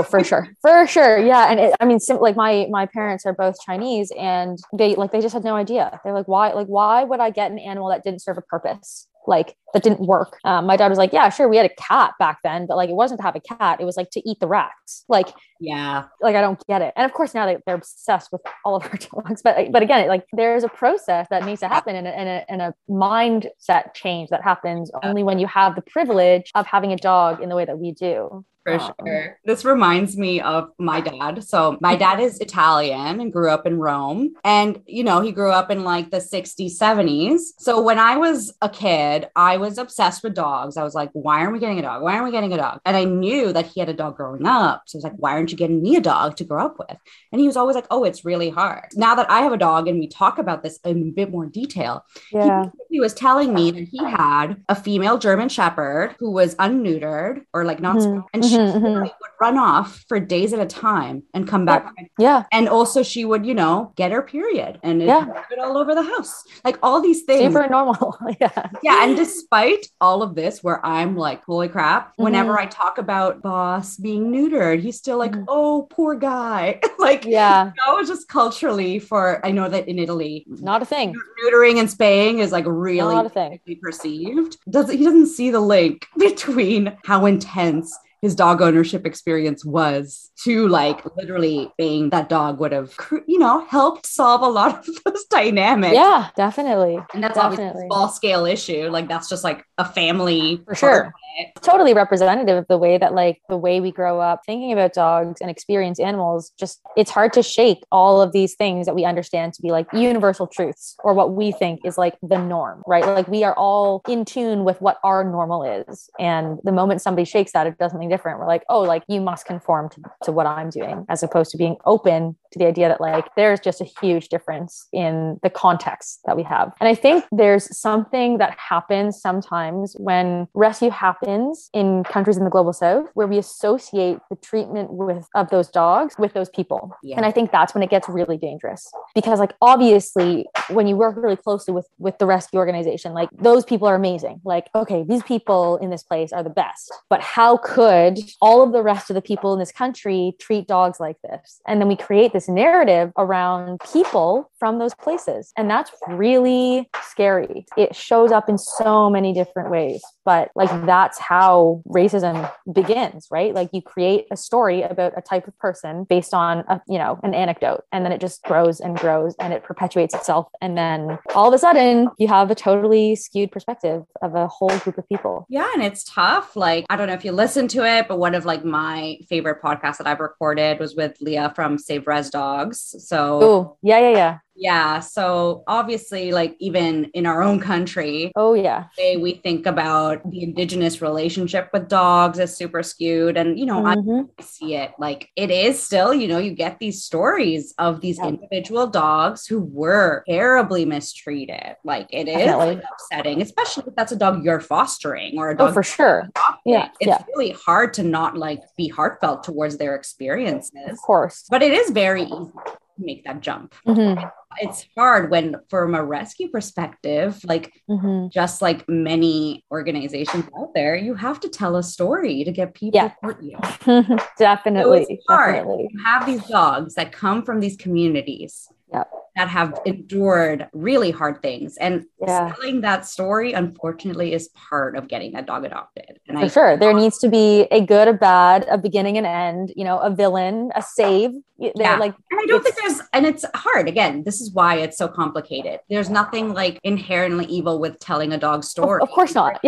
oh for sure. For sure. Yeah. And it, i mean sim- like my my parents are both chinese and they like they just had no idea. They're like why like why would i get an animal that didn't serve a purpose? Like that didn't work. Um, my dad was like yeah sure. We had a cat back then but like it wasn't to have a cat. It was like to eat the rats. Like yeah. like I don't get it. And of course now they, they're obsessed with all of our dogs. But but again, like there's a process that needs to happen and a, and a, and a mindset change that happens only when you have the privilege of having a dog in the way that we do. For um, sure. This reminds me of my dad. So, my dad is Italian and grew up in Rome. And, you know, he grew up in like the 60s, 70s. So, when I was a kid, I was obsessed with dogs. I was like, why aren't we getting a dog? Why aren't we getting a dog? And I knew that he had a dog growing up. So, I was like, why aren't you getting me a dog to grow up with? And he was always like, oh, it's really hard. Now that I have a dog and we talk about this in a bit more detail, yeah. he, he was telling me that he had a female German Shepherd who was unneutered or like not, mm-hmm. and mm-hmm, mm-hmm. would run off for days at a time and come back. Yeah. And also she would, you know, get her period and yeah. it all over the house. Like all these things. Super normal. yeah. Yeah. And despite all of this, where I'm like, holy crap, mm-hmm. whenever I talk about boss being neutered, he's still like, mm-hmm. oh, poor guy. like, yeah. That was just culturally for, I know that in Italy, not a thing. Neutering and spaying is like really not a thing. perceived. Does he doesn't see the link between how intense his dog ownership experience was to like literally being that dog would have you know helped solve a lot of those dynamics. Yeah definitely. And that's definitely. a small scale issue. Like that's just like a family for sure. totally representative of the way that like the way we grow up thinking about dogs and experience animals just it's hard to shake all of these things that we understand to be like universal truths or what we think is like the norm right? Like we are all in tune with what our normal is. And the moment somebody shakes that it does something different. We're like oh like you must conform to, to what i'm doing as opposed to being open to the idea that like there's just a huge difference in the context that we have. And I think there's something that happens sometimes when rescue happens in countries in the global south where we associate the treatment with of those dogs with those people. Yeah. And I think that's when it gets really dangerous because like obviously when you work really closely with with the rescue organization like those people are amazing. Like okay, these people in this place are the best. But how could all of the rest of the people in this country treat dogs like this? And then we create this narrative around people from those places. And that's really scary. It shows up in so many different ways, but like that's how racism begins, right? Like you create a story about a type of person based on a, you know, an anecdote and then it just grows and grows and it perpetuates itself and then all of a sudden you have a totally skewed perspective of a whole group of people. Yeah, and it's tough. Like I don't know if you listen to it, but one of like my favorite podcasts that I've recorded was with Leah from Save Rez Dogs. So, oh, yeah, yeah, yeah. Yeah. So obviously, like even in our own country, oh yeah, we think about the indigenous relationship with dogs is super skewed. And you know, mm-hmm. I see it like it is still, you know, you get these stories of these yeah. individual dogs who were terribly mistreated. Like it is like, upsetting, especially if that's a dog you're fostering or a oh, dog. Oh, for sure. Yeah. It's yeah. really hard to not like be heartfelt towards their experiences. Of course. But it is very easy to make that jump. Mm-hmm. It's hard when, from a rescue perspective, like mm-hmm. just like many organizations out there, you have to tell a story to get people yeah. to you. definitely. So hard. Definitely. You have these dogs that come from these communities. Yep that have endured really hard things. And yeah. telling that story, unfortunately, is part of getting that dog adopted. And For I, sure. There needs to be a good, a bad, a beginning and end, you know, a villain, a save. They're yeah. like and I don't think there's and it's hard. Again, this is why it's so complicated. There's nothing like inherently evil with telling a dog story. Of, of course not.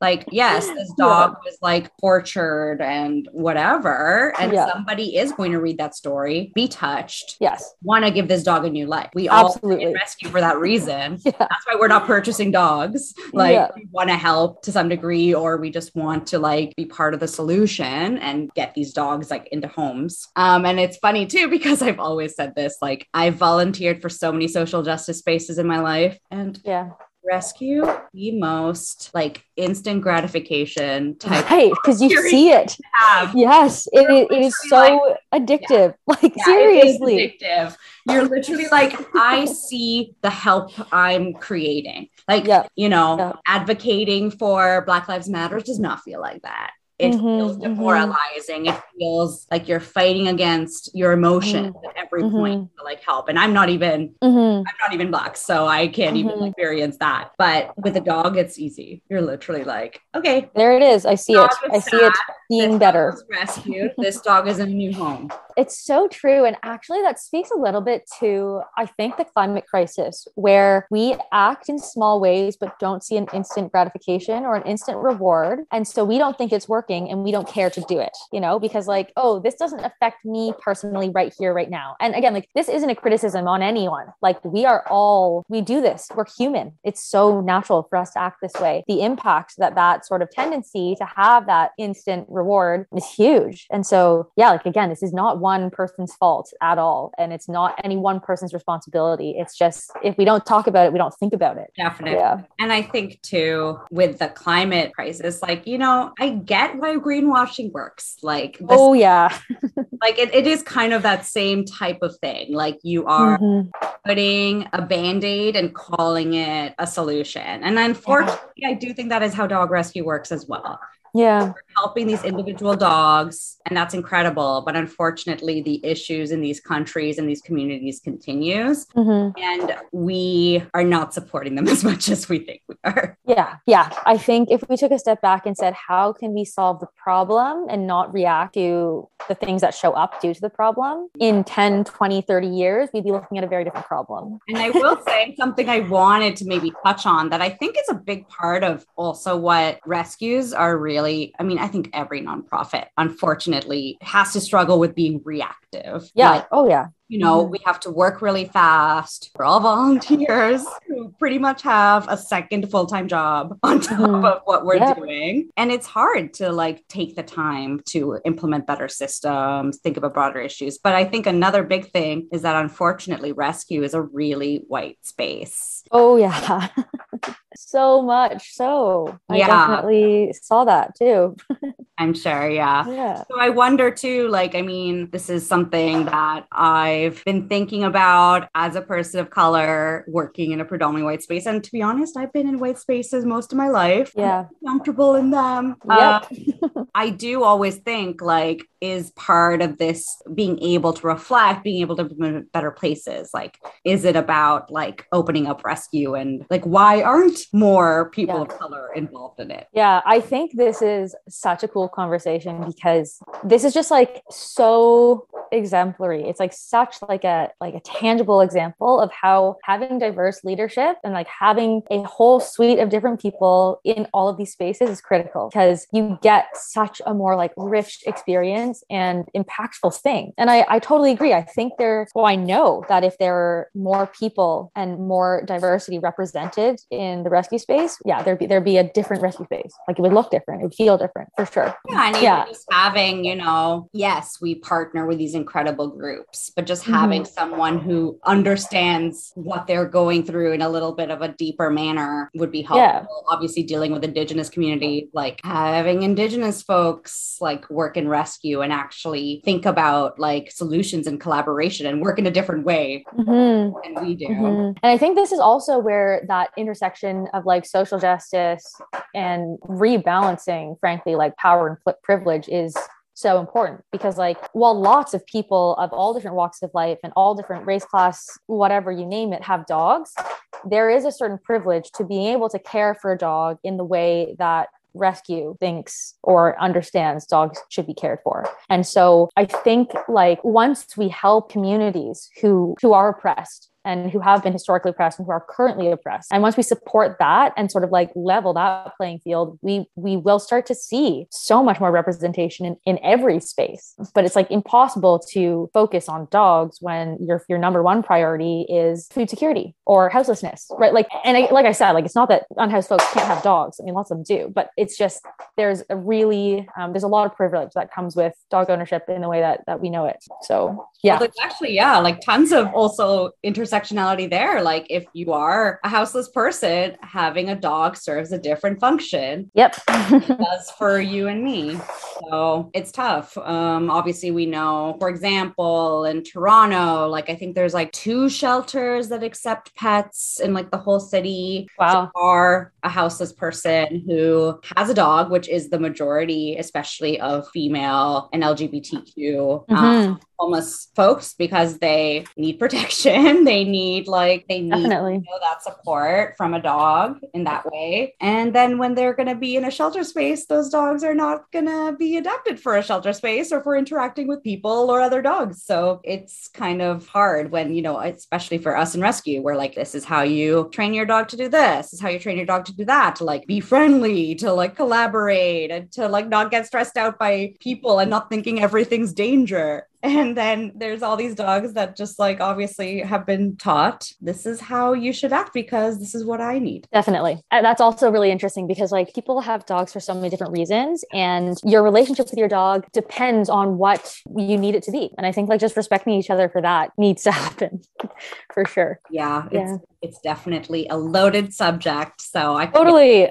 like, yes, this dog yeah. was like tortured and whatever. And yeah. somebody is going to read that story, be touched. Yes. Want to give this dog dog a new life. We Absolutely. all rescue for that reason. yeah. That's why we're not purchasing dogs. Like yeah. we want to help to some degree, or we just want to like be part of the solution and get these dogs like into homes. Um, and it's funny too because I've always said this. Like I've volunteered for so many social justice spaces in my life, and yeah rescue the most like instant gratification type right because you see it. yes it, it, it is so like, addictive yeah. like yeah, seriously. addictive. You're literally like i see the help i'm creating. Like yeah. you know advocating for black lives matters does not feel like that it mm-hmm, feels mm-hmm. demoralizing. Mm-hmm. It feels like you're fighting against your emotions mm-hmm. at every point mm-hmm. to like help. And I'm not even mm-hmm. I'm not even black, so I can't even experience that. But with a dog, it's easy. You're literally like, okay, there it is. I see it. I see it being this better. rescued. this dog is in a new home. It's so true. And actually, that speaks a little bit to, I think, the climate crisis, where we act in small ways, but don't see an instant gratification or an instant reward. And so we don't think it's working and we don't care to do it, you know, because like, oh, this doesn't affect me personally right here, right now. And again, like this isn't a criticism on anyone. Like we are all, we do this. We're human. It's so natural for us to act this way. The impact that that sort of tendency to have that instant reward is huge. And so, yeah, like again, this is not one person's fault at all. And it's not any one person's responsibility. It's just if we don't talk about it, we don't think about it. Definitely. Yeah. And I think too, with the climate crisis, like, you know, I get why greenwashing works. Like, this, oh, yeah. like it, it is kind of that same type of thing. Like you are mm-hmm. putting a band aid and calling it a solution. And unfortunately, yeah. I do think that is how dog rescue works as well. Yeah. We're helping these individual dogs, and that's incredible. But unfortunately, the issues in these countries and these communities continues. Mm-hmm. And we are not supporting them as much as we think we are. Yeah. Yeah. I think if we took a step back and said, how can we solve the problem and not react to the things that show up due to the problem in 10, 20, 30 years, we'd be looking at a very different problem. And I will say something I wanted to maybe touch on that I think is a big part of also what rescues are really really, I mean, I think every nonprofit, unfortunately, has to struggle with being reactive. Yeah. Like, oh, yeah you know, mm-hmm. we have to work really fast. We're all volunteers who pretty much have a second full time job on top mm-hmm. of what we're yep. doing. And it's hard to like take the time to implement better systems, think about broader issues. But I think another big thing is that unfortunately, rescue is a really white space. Oh, yeah. so much. So I yeah. definitely saw that too. I'm sure. Yeah. Yeah. So I wonder too, like, I mean, this is something that I've been thinking about as a person of color working in a predominantly white space. And to be honest, I've been in white spaces most of my life. Yeah. Comfortable in them. Yep. Uh, I do always think, like, is part of this being able to reflect, being able to be better places? Like, is it about like opening up rescue and like why aren't more people yeah. of color involved in it? Yeah, I think this is such a cool conversation because this is just like so exemplary. It's like such like a like a tangible example of how having diverse leadership and like having a whole suite of different people in all of these spaces is critical because you get such a more like rich experience and impactful thing. And I, I totally agree. I think there, well, I know that if there are more people and more diversity represented in the rescue space, yeah, there'd be there'd be a different rescue space. Like it would look different, it would feel different for sure. Yeah, and yeah. just having, you know, yes, we partner with these incredible groups, but just having mm-hmm. someone who understands what they're going through in a little bit of a deeper manner would be helpful. Yeah. Obviously, dealing with indigenous community, like having indigenous folks like work in rescue and actually think about like solutions and collaboration and work in a different way mm-hmm. than we do. Mm-hmm. And I think this is also where that intersection of like social justice and rebalancing, frankly, like power and privilege is so important because like while lots of people of all different walks of life and all different race class whatever you name it have dogs there is a certain privilege to being able to care for a dog in the way that rescue thinks or understands dogs should be cared for. And so I think like once we help communities who who are oppressed and who have been historically oppressed and who are currently oppressed. And once we support that and sort of like level that playing field, we we will start to see so much more representation in, in every space. But it's like impossible to focus on dogs when your your number one priority is food security or houselessness, right? Like, and I, like I said, like it's not that unhoused folks can't have dogs. I mean, lots of them do, but it's just there's a really um, there's a lot of privilege that comes with dog ownership in the way that that we know it. So yeah, well, actually yeah, like tons of also intersect intersectionality there. Like if you are a houseless person, having a dog serves a different function. Yep. does for you and me. So it's tough. Um, obviously, we know, for example, in Toronto, like I think there's like two shelters that accept pets in like the whole city. Wow. So are a houseless person who has a dog, which is the majority, especially of female and LGBTQ mm-hmm. um, homeless folks because they need protection. they need like they need Definitely. you know, that support from a dog in that way. And then when they're going to be in a shelter space, those dogs are not going to be adapted for a shelter space or for interacting with people or other dogs. So it's kind of hard when, you know, especially for us in rescue, we're like, this is how you train your dog to do this, this is how you train your dog to do that, to like be friendly, to like collaborate, and to like not get stressed out by people and not thinking everything's danger. And then there's all these dogs that just like obviously have been taught this is how you should act because this is what I need. Definitely. Uh, that's also really interesting because like people have dogs for so many different reasons and your relationship with your dog depends on what you need it to be. And I think like just respecting each other for that needs to happen for sure. Yeah, it's yeah. it's definitely a loaded subject. So I totally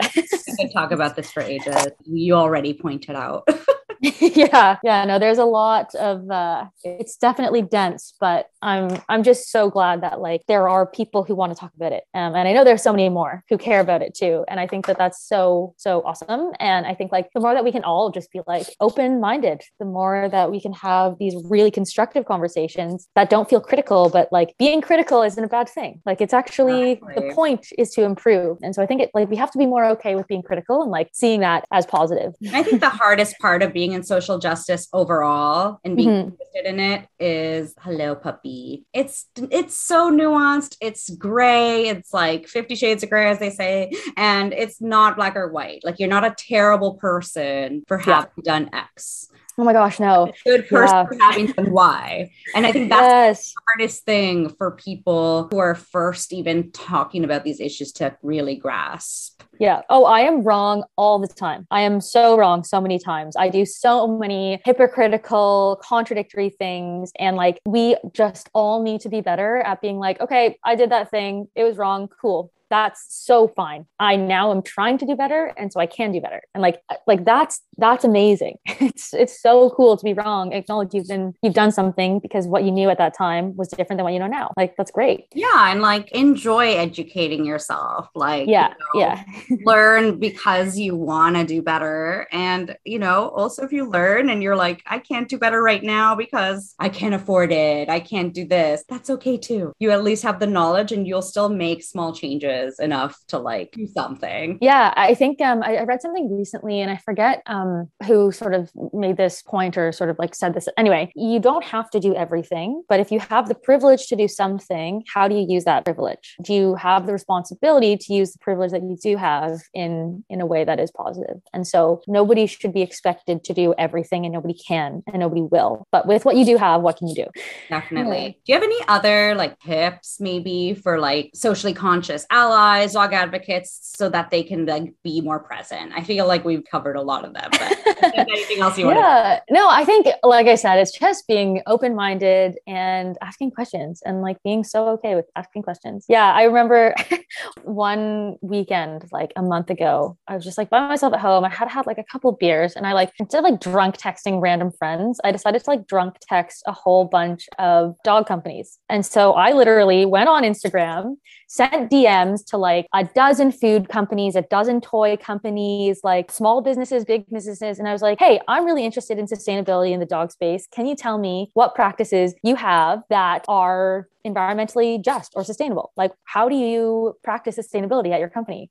could talk about this for ages. You already pointed out. yeah yeah no there's a lot of uh it's definitely dense but i'm i'm just so glad that like there are people who want to talk about it um, and i know there's so many more who care about it too and i think that that's so so awesome and i think like the more that we can all just be like open minded the more that we can have these really constructive conversations that don't feel critical but like being critical isn't a bad thing like it's actually exactly. the point is to improve and so i think it like we have to be more okay with being critical and like seeing that as positive i think the hardest part of being in social justice overall and being mm-hmm. interested in it is hello puppy it's it's so nuanced it's gray it's like 50 shades of gray as they say and it's not black or white like you're not a terrible person for having yeah. done x Oh my gosh, no. good person yeah. for having done Y. And I think that's yes. the hardest thing for people who are first even talking about these issues to really grasp. Yeah. Oh, I am wrong all the time. I am so wrong so many times. I do so many hypocritical, contradictory things. And like, we just all need to be better at being like, okay, I did that thing. It was wrong. Cool that's so fine. I now am trying to do better and so I can do better. And like uh, like that's that's amazing. It's it's so cool to be wrong. Acknowledge you've been you've done something because what you knew at that time was different than what you know now. Like that's great. Yeah, and like enjoy educating yourself. Like yeah, you know, yeah. learn because you want to do better and you know, also if you learn and you're like I can't do better right now because I can't afford it. I can't do this. That's okay too. You at least have the knowledge and you'll still make small changes is enough to like do something. Yeah, I think um, I, I, read something recently, and I forget um, who sort of made this point or sort of like said this. Anyway, you don't have to do everything, but if you have the privilege to do something, how do you use that privilege? Do you have the responsibility to use the privilege that you do have in in a way that is positive? And so nobody should be expected to do everything, and nobody can, and nobody will. But with what you do have, what can you do? Definitely. Do you have any other like tips maybe for like socially conscious allies? Allies, dog advocates, so that they can like be more present. I feel like we've covered a lot of them. Anything else you want? Yeah, no, I think like I said, it's just being open minded and asking questions, and like being so okay with asking questions. Yeah, I remember one weekend like a month ago, I was just like by myself at home. I had had like a couple beers, and I like instead of like drunk texting random friends, I decided to like drunk text a whole bunch of dog companies, and so I literally went on Instagram, sent DMs to like a dozen food companies, a dozen toy companies, like small businesses, big businesses. And I was like, hey, I'm really interested in sustainability in the dog space. Can you tell me what practices you have that are environmentally just or sustainable? Like, how do you practice sustainability at your company?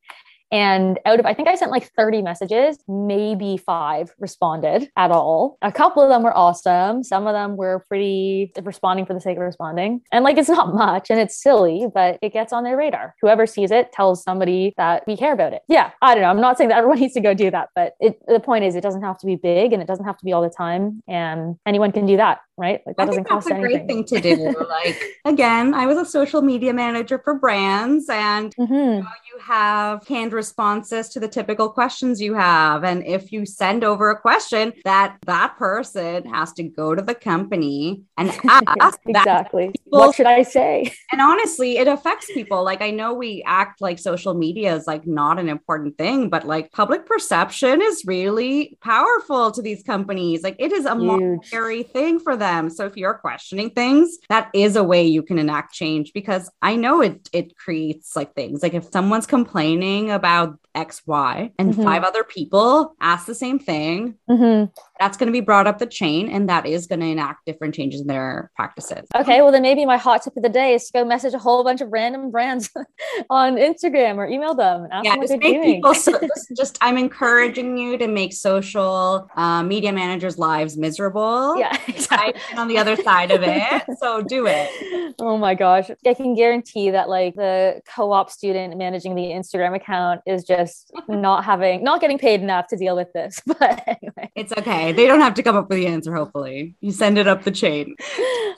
And out of, I think I sent like 30 messages, maybe five responded at all. A couple of them were awesome. Some of them were pretty responding for the sake of responding. And like, it's not much and it's silly, but it gets on their radar. Whoever sees it tells somebody that we care about it. Yeah. I don't know. I'm not saying that everyone needs to go do that, but it, the point is, it doesn't have to be big and it doesn't have to be all the time. And anyone can do that right? Like that I doesn't cost that's a anything. great thing to do. like again, I was a social media manager for brands, and mm-hmm. you, know, you, have canned responses to the typical questions you have. And if you send over a question, that that person has to go to the company and ask exactly what should I say. And honestly, it affects people. Like I know we act like social media is like not an important thing, but like public perception is really powerful to these companies. Like it is a monetary thing for them them. So if you're questioning things, that is a way you can enact change because I know it it creates like things. Like if someone's complaining about XY and Mhm. five other people ask the same thing, Mhm. that's going to be brought up the chain and that is going to enact different changes in their practices. Okay, well then maybe my hot tip of the day is to go message a whole bunch of random brands on Instagram or email them and ask Yeah, them what just they're make doing. people so, just I'm encouraging you to make social uh, media managers' lives miserable. yeah, exactly. on the other side of it, so do it. Oh my gosh. I can guarantee that like the co-op student managing the Instagram account is just not having not getting paid enough to deal with this. But anyway. It's okay. They don't have to come up with the answer. Hopefully, you send it up the chain.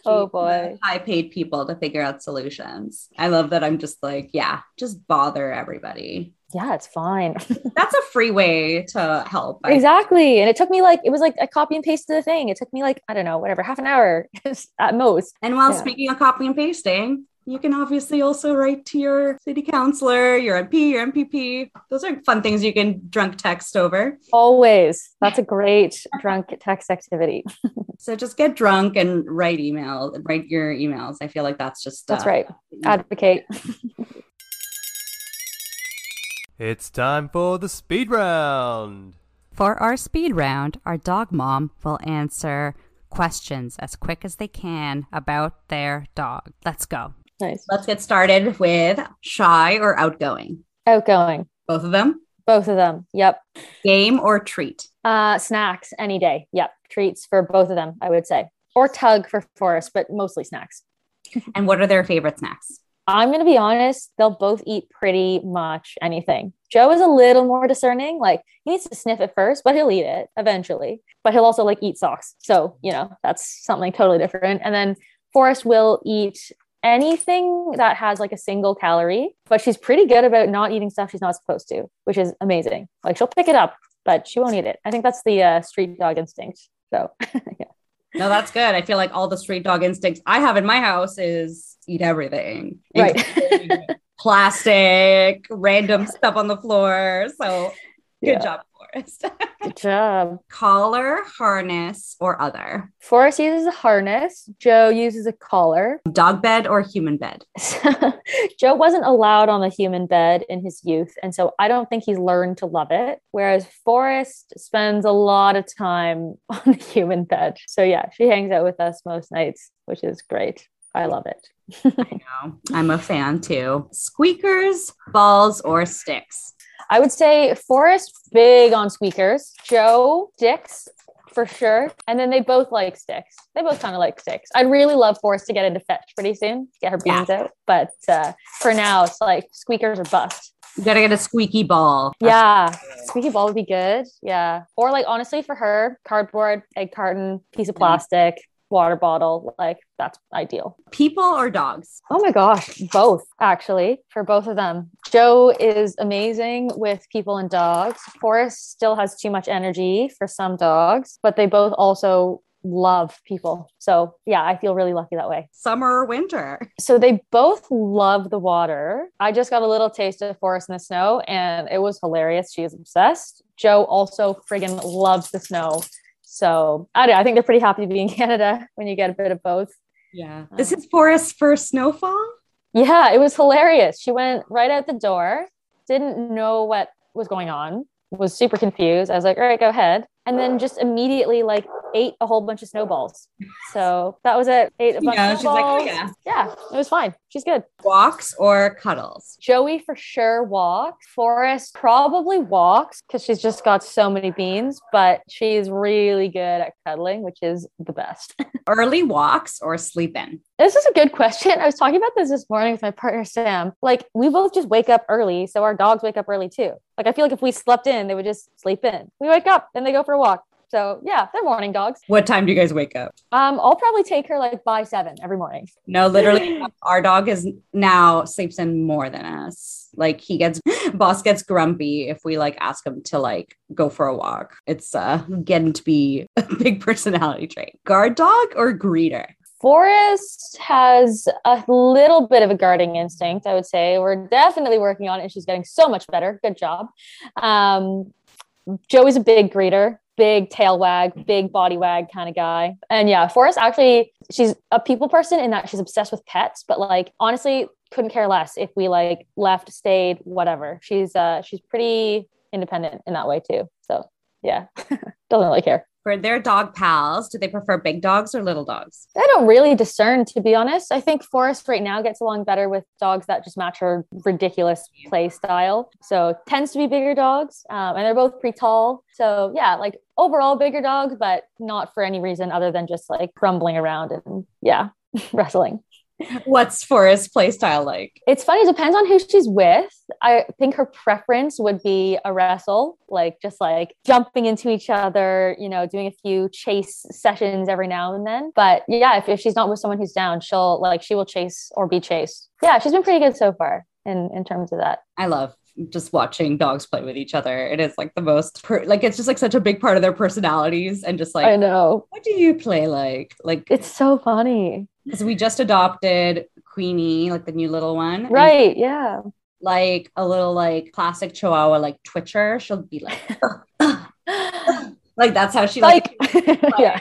Oh boy. high paid people to figure out solutions. I love that. I'm just like, yeah, just bother everybody. Yeah, it's fine. That's a free way to help. I- exactly. And it took me like it was like I copy and pasted the thing. It took me like, I don't know, whatever, half an hour at most. And while Yeah. speaking of copy and pasting, you can obviously also write to your city councilor, your MP, your MPP. Those are fun things you can drunk text over. Always. That's a great drunk text activity. So just get drunk and write email, write your emails. I feel like that's just That's uh, right. Advocate. It's time for the speed round. For our speed round, our dog mom will answer questions as quick as they can about their dog. Let's go. Nice. Let's get started with shy or outgoing. Outgoing. Both of them. Both of them. Yep. Game or treat. Uh, snacks any day. Yep. Treats for both of them, I would say. Or tug for Forrest, but mostly snacks. And what are their favorite snacks? I'm going to be honest, they'll both eat pretty much anything. Joe is a little more discerning. Like he needs to sniff it first, but he'll eat it eventually. But he'll also like eat socks. So, you know, that's something totally different. And then Forrest will eat anything that has like a single calorie, but she's pretty good about not eating stuff she's not supposed to, which is amazing. Like she'll pick it up, but she won't eat it. I think that's the uh, street dog instinct. So, yeah. No, that's good. I feel like all the street dog instincts I have in my house is eat everything. Right. Plastic, random stuff on the floor. So good Yeah. job, Forrest. Good job. Collar, harness, or other. Forrest uses a harness. Joe uses a collar. Dog bed or human bed. Joe wasn't allowed on the human bed in his youth. And so I don't think he's learned to love it. Whereas Forrest spends a lot of time on the human bed. So yeah, she hangs out with us most nights, which is great. I love it. No, I'm a fan too. Squeakers, balls, or sticks. I would say Forrest, big on squeakers. Joe, sticks for sure. And then they both like sticks. They both kind of like sticks. I'd really love Forrest to get into fetch pretty soon, get her Yeah. beans out. But uh, for now, it's like squeakers are bust. You gotta get a squeaky ball. Yeah, squeaky ball would be good. Yeah, or like honestly, for her, cardboard, egg carton, piece of Mhm. plastic, water bottle, like that's ideal. People or dogs. Oh my gosh, both actually, for both of them. Joe is amazing with people and dogs. Forrest still has too much energy for some dogs, but they both also love people. So, yeah, I feel really lucky that way. Summer or winter. So they both love the water. I just got a little taste of Forrest in the Snow and it was hilarious. She is obsessed. Joe also friggin' loves the snow. So I, don't I think they're pretty happy to be in Canada when you get a bit of both. Yeah. Um, this is Forrest's first snowfall. Yeah, it was hilarious. She went right out the door, didn't know what was going on, was super confused. I was like, all right, go ahead. And then just immediately like ate a whole bunch of snowballs. So that was it. Ate a bunch Yeah, of she's like, oh, yeah. yeah, it was fine. She's good. Walks or cuddles. Joey for sure walks. Forrest probably walks because she's just got so many beans, but she's really good at cuddling, which is the best. Early walks or sleep in. this is a good question. I was talking about this this morning with my partner Sam. Like we both just wake up early, so our dogs wake up early too. Like I feel like if we slept in, they would just sleep in. We wake up and they go for a walk. So yeah, they're morning dogs. What time do you guys wake up? Um, I'll probably take her like by seven every morning. No, literally, our dog is now sleeps in more than us. Like he gets, boss gets grumpy if we like ask him to like go for a walk. It's uh getting to be a big personality trait. Guard dog or greeter? Forrest has a little bit of a guarding instinct, I would say. We're definitely working on it, and she's getting so much better. Good job. Um, Joey's a big greeter, big tail wag, big body wag kind of guy. And yeah, Forrest actually, she's a people person in that she's obsessed with pets, but like honestly, couldn't care less if we like left, stayed, whatever. She's uh she's pretty independent in that way too. So yeah, doesn't really care. For their dog pals, do they prefer big dogs or little dogs? I don't really discern, to be honest. I think Forrest right now gets along better with dogs that just match her ridiculous play style. So tends to be bigger dogs, um, and they're both pretty tall. So yeah, like overall bigger dogs, but not for any reason other than just like crumbling around and yeah, wrestling. What's Forrest's play style like? It's funny, it depends on who she's with. I think her preference would be a wrestle, like just like jumping into each other, you know, doing a few chase sessions every now and then. But yeah, if, if she's not with someone who's down, she'll like she will chase or be chased. Yeah, she's been pretty good so far in in terms of that. I love just watching dogs play with each other. It is like the most per- like it's just like such a big part of their personalities and just like I know. What do you play like? Like It's so funny. because we just adopted Queenie, like the new little one. and, Right. Yeah. like a little like classic Chihuahua like twitcher. She'll be like, like that's how she like. Like, yeah.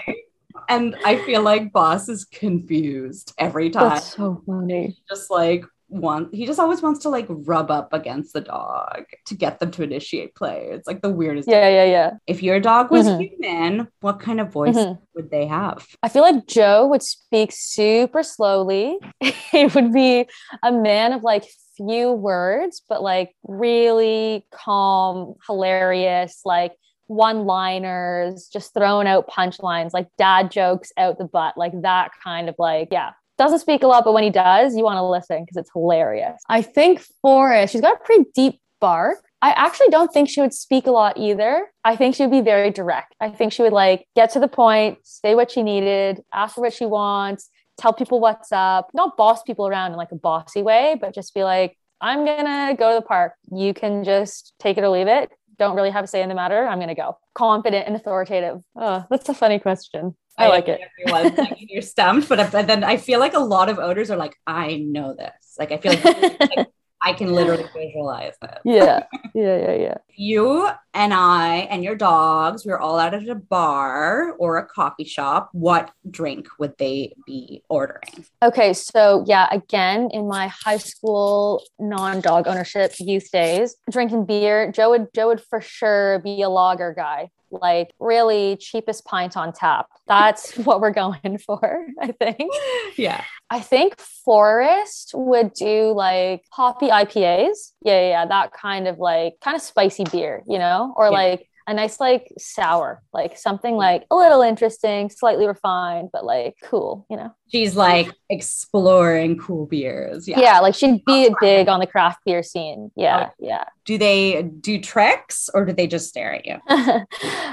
And I feel like Boss is confused every time. That's so funny. just like want he just always wants to like rub up against the dog to get them to initiate play. It's like the weirdest. Yeah. Yeah. Yeah. If your dog was Mhm. human, what kind of voice Mhm. would they have? I feel like Joe would speak super slowly. he would be a man of like few words, but like really calm, hilarious, like one liners, just throwing out punchlines, like dad jokes out the butt, like that kind of like, yeah. Doesn't speak a lot, but when he does, you want to listen because it's hilarious. I think Forrest, she's got a pretty deep bark. I actually don't think she would speak a lot either. I think she would be very direct. I think she would like get to the point, say what she needed, ask what she wants, tell people what's up, not boss people around in like a bossy way, but just be like, I'm gonna go to the park. You can just take it or leave it. Don't really have a say in the matter. I'm gonna go. Confident and authoritative. Oh, that's a funny question. I like it. Everyone's like, you're stumped, but, but then I feel like a lot of odors are like, I know this. Like I feel like, like, I can literally visualize it. Yeah. Yeah. Yeah. Yeah. You and I and your dogs, we were all out at a bar or a coffee shop. What drink would they be ordering? Okay, so yeah, again, in my high school non-dog ownership youth days, drinking beer, Joe would Joe would for sure be a lager guy. Like really cheapest pint on tap. That's what we're going for, I think. Yeah. I think Forrest would do like hoppy IPAs. Yeah, yeah, yeah, that kind of like kind of spicy beer, you know, or Yeah. like a nice like sour, like something like a little interesting, slightly refined, but like cool, you know. She's like exploring cool beers. Yeah. Yeah, like she'd be big on the craft beer scene. Yeah, yeah. Do they do tricks or do they just stare at you?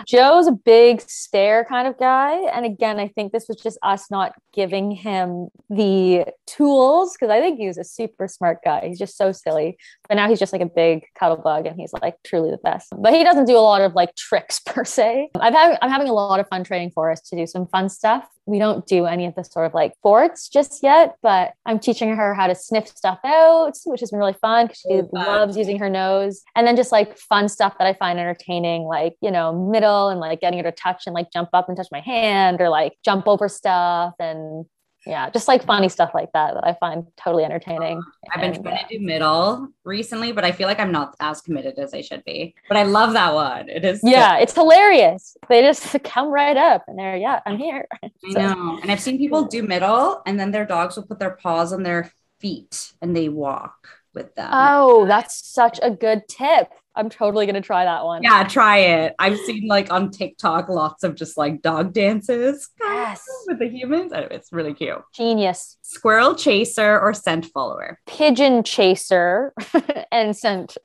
Joe's a big stare kind of guy. And again, I think this was just us not giving him the tools because I think he's a super smart guy. He's just so silly. But now he's just like a big cuddle bug and he's like truly the best. But he doesn't do a lot of like tricks per se. I've had, I'm having a lot of fun training Forrest to do some fun stuff. We don't do any of the sort of like forts just yet, but I'm teaching her how to sniff stuff out, which has been really fun because she loves using her nose. And then just like fun stuff that I find entertaining, like, you know, middle and like getting her to touch and like jump up and touch my hand or like jump over stuff. And yeah, just like funny stuff like that that I find totally enernetaining. I've been And, trying to uh, do middle recently, but I feel like I'm not as committed as I should be. But I love that one. It is. so- yeah, it's hilarious. They just come right up and they're, yeah, I'm here. I know. And I've seen people do middle and then their dogs will put their paws on their feet and they walk with them. Oh, that's such a good tip. I'm totally going to try that one. yeah, try it. I've seen like on TikTok lots of just like dog dances Yes. with the humans. It's really cute. Genius. Squirrel chaser or scent follower. Pigeon chaser and scent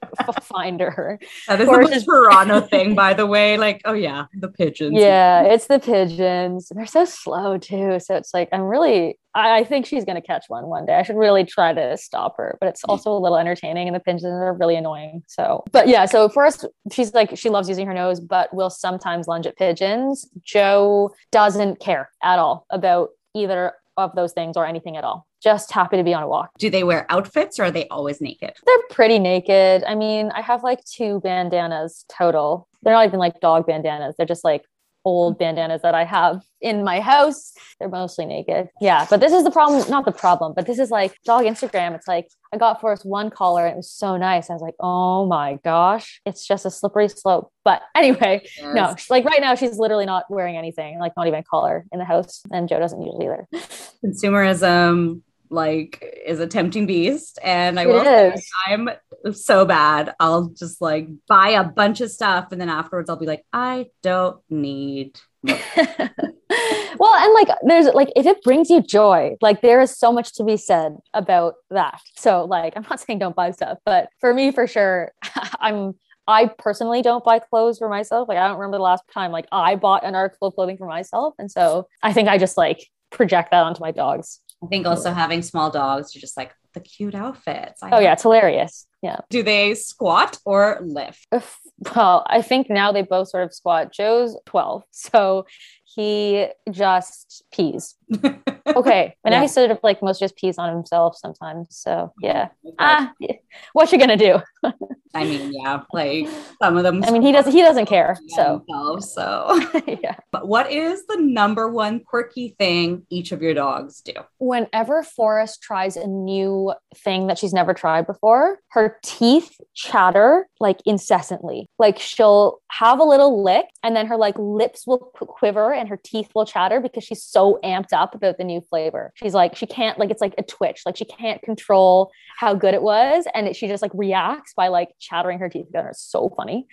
finder. That is Or the most Toronto thing, by the way. Like, oh yeah, the pigeons. Yeah, it's the pigeons. They're so slow too. So it's like I'm really I, I think she's gonna catch one one day. I should really try to stop her, but it's also a little entertaining and the pigeons are really annoying. So but yeah, so first she's like she loves using her nose, but will sometimes lunge at pigeons. Joe doesn't care at all about either of those things or anything at all. Just happy to be on a walk. Do they wear outfits or are they always naked? They're pretty naked. I mean, I have like two bandanas total. They're not even like dog bandanas. They're just like old bandanas that I have in my house. They're mostly naked. Yeah. But this is the problem, not the problem, but this is like dog Instagram. It's like I got Forrest one collar and it was so nice. I was like, oh my gosh, it's just a slippery slope. But anyway, yes. no, like right now she's literally not wearing anything, like not even a collar in the house. And Joe doesn't usually either. Consumerism like is a tempting beast and i will say i'm so bad i'll just like buy a bunch of stuff and then afterwards i'll be like i don't need well and like there's like if it brings you joy like there is so much to be said about that so like i'm not saying don't buy stuff but for me for sure i'm I personally don't buy clothes for myself. Like I don't remember the last time like I bought an article of clothing for myself. And so I think I just like project that onto my dogs. I think also having small dogs, you're just like the cute outfits. I oh yeah, it's hilarious. Yeah. Do they squat or lift? Well, I think now they both sort of squat. Joe's 12. So he just pees. okay. And yeah. now he sort of like most just pees on himself sometimes. So yeah. Ah, what you gonna do? I mean, yeah, like some of them. I mean, he doesn't. He doesn't care. So, so yeah. But what is the number one quirky thing each of your dogs do? Whenever Forrest tries a new thing that she's never tried before, her teeth chatter like incessantly. Like she'll have a little lick, and then her like lips will quiver, and her teeth will chatter because she's so amped up about the new flavor. She's like, she can't like it's like a twitch. Like she can't control how good it was, and it, she just like reacts by like chattering her teeth together. It's so funny.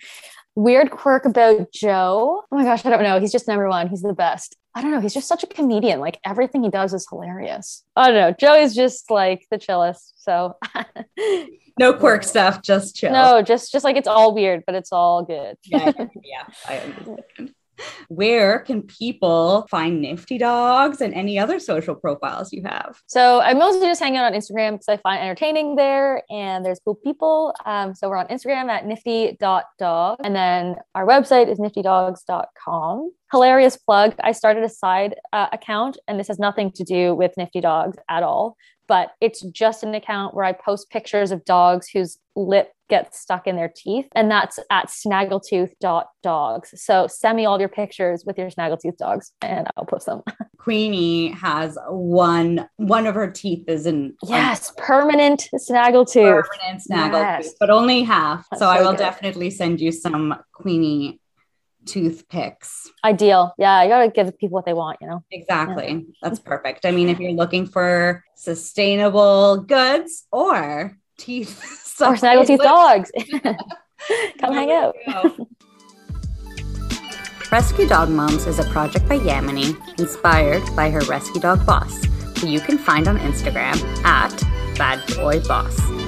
Weird quirk about Joe. Oh my gosh, I don't know. He's just number one. He's the best. I don't know. He's just such a comedian. Like everything he does is hilarious. I don't know. Joe is just like the chillest. So no quirk stuff, just chill. No, just just like it's all weird, but it's all good. yeah, yeah, I understand. Where can people find Nifty Dogs and any other social profiles you have? So I'm mostly just hang out on Instagram because I find entertaining there and there's cool people. Um, so we're on Instagram at nifty.dog. And then our website is niftydogs.com. Hilarious plug. I started a side uh, account and this has nothing to do with Nifty Dogs at all but it's just an account where I post pictures of dogs whose lip gets stuck in their teeth. And that's at snaggletooth.dogs. So send me all your pictures with your snaggletooth dogs and I'll post them. Queenie has one, one of her teeth is in. Yes, um, permanent snaggletooth. Permanent snaggletooth, yes. but only half. so, so I will good. definitely send you some Queenie toothpicks. Ideal. Yeah, you gotta give people what they want, you know? Exactly. Yeah. That's perfect. I mean, if you're looking for sustainable goods or teeth or snaggletooth dogs, come hang out. Rescue Dog Moms is a project by Yamini, inspired by her rescue dog boss, who you can find on Instagram at Bad Boy Boss. To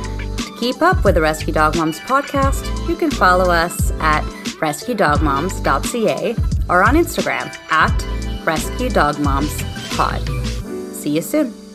keep up with the Rescue Dog Moms podcast, you can follow us at rescuedogmoms.ca or on Instagram at rescuedogmomspod. See you soon.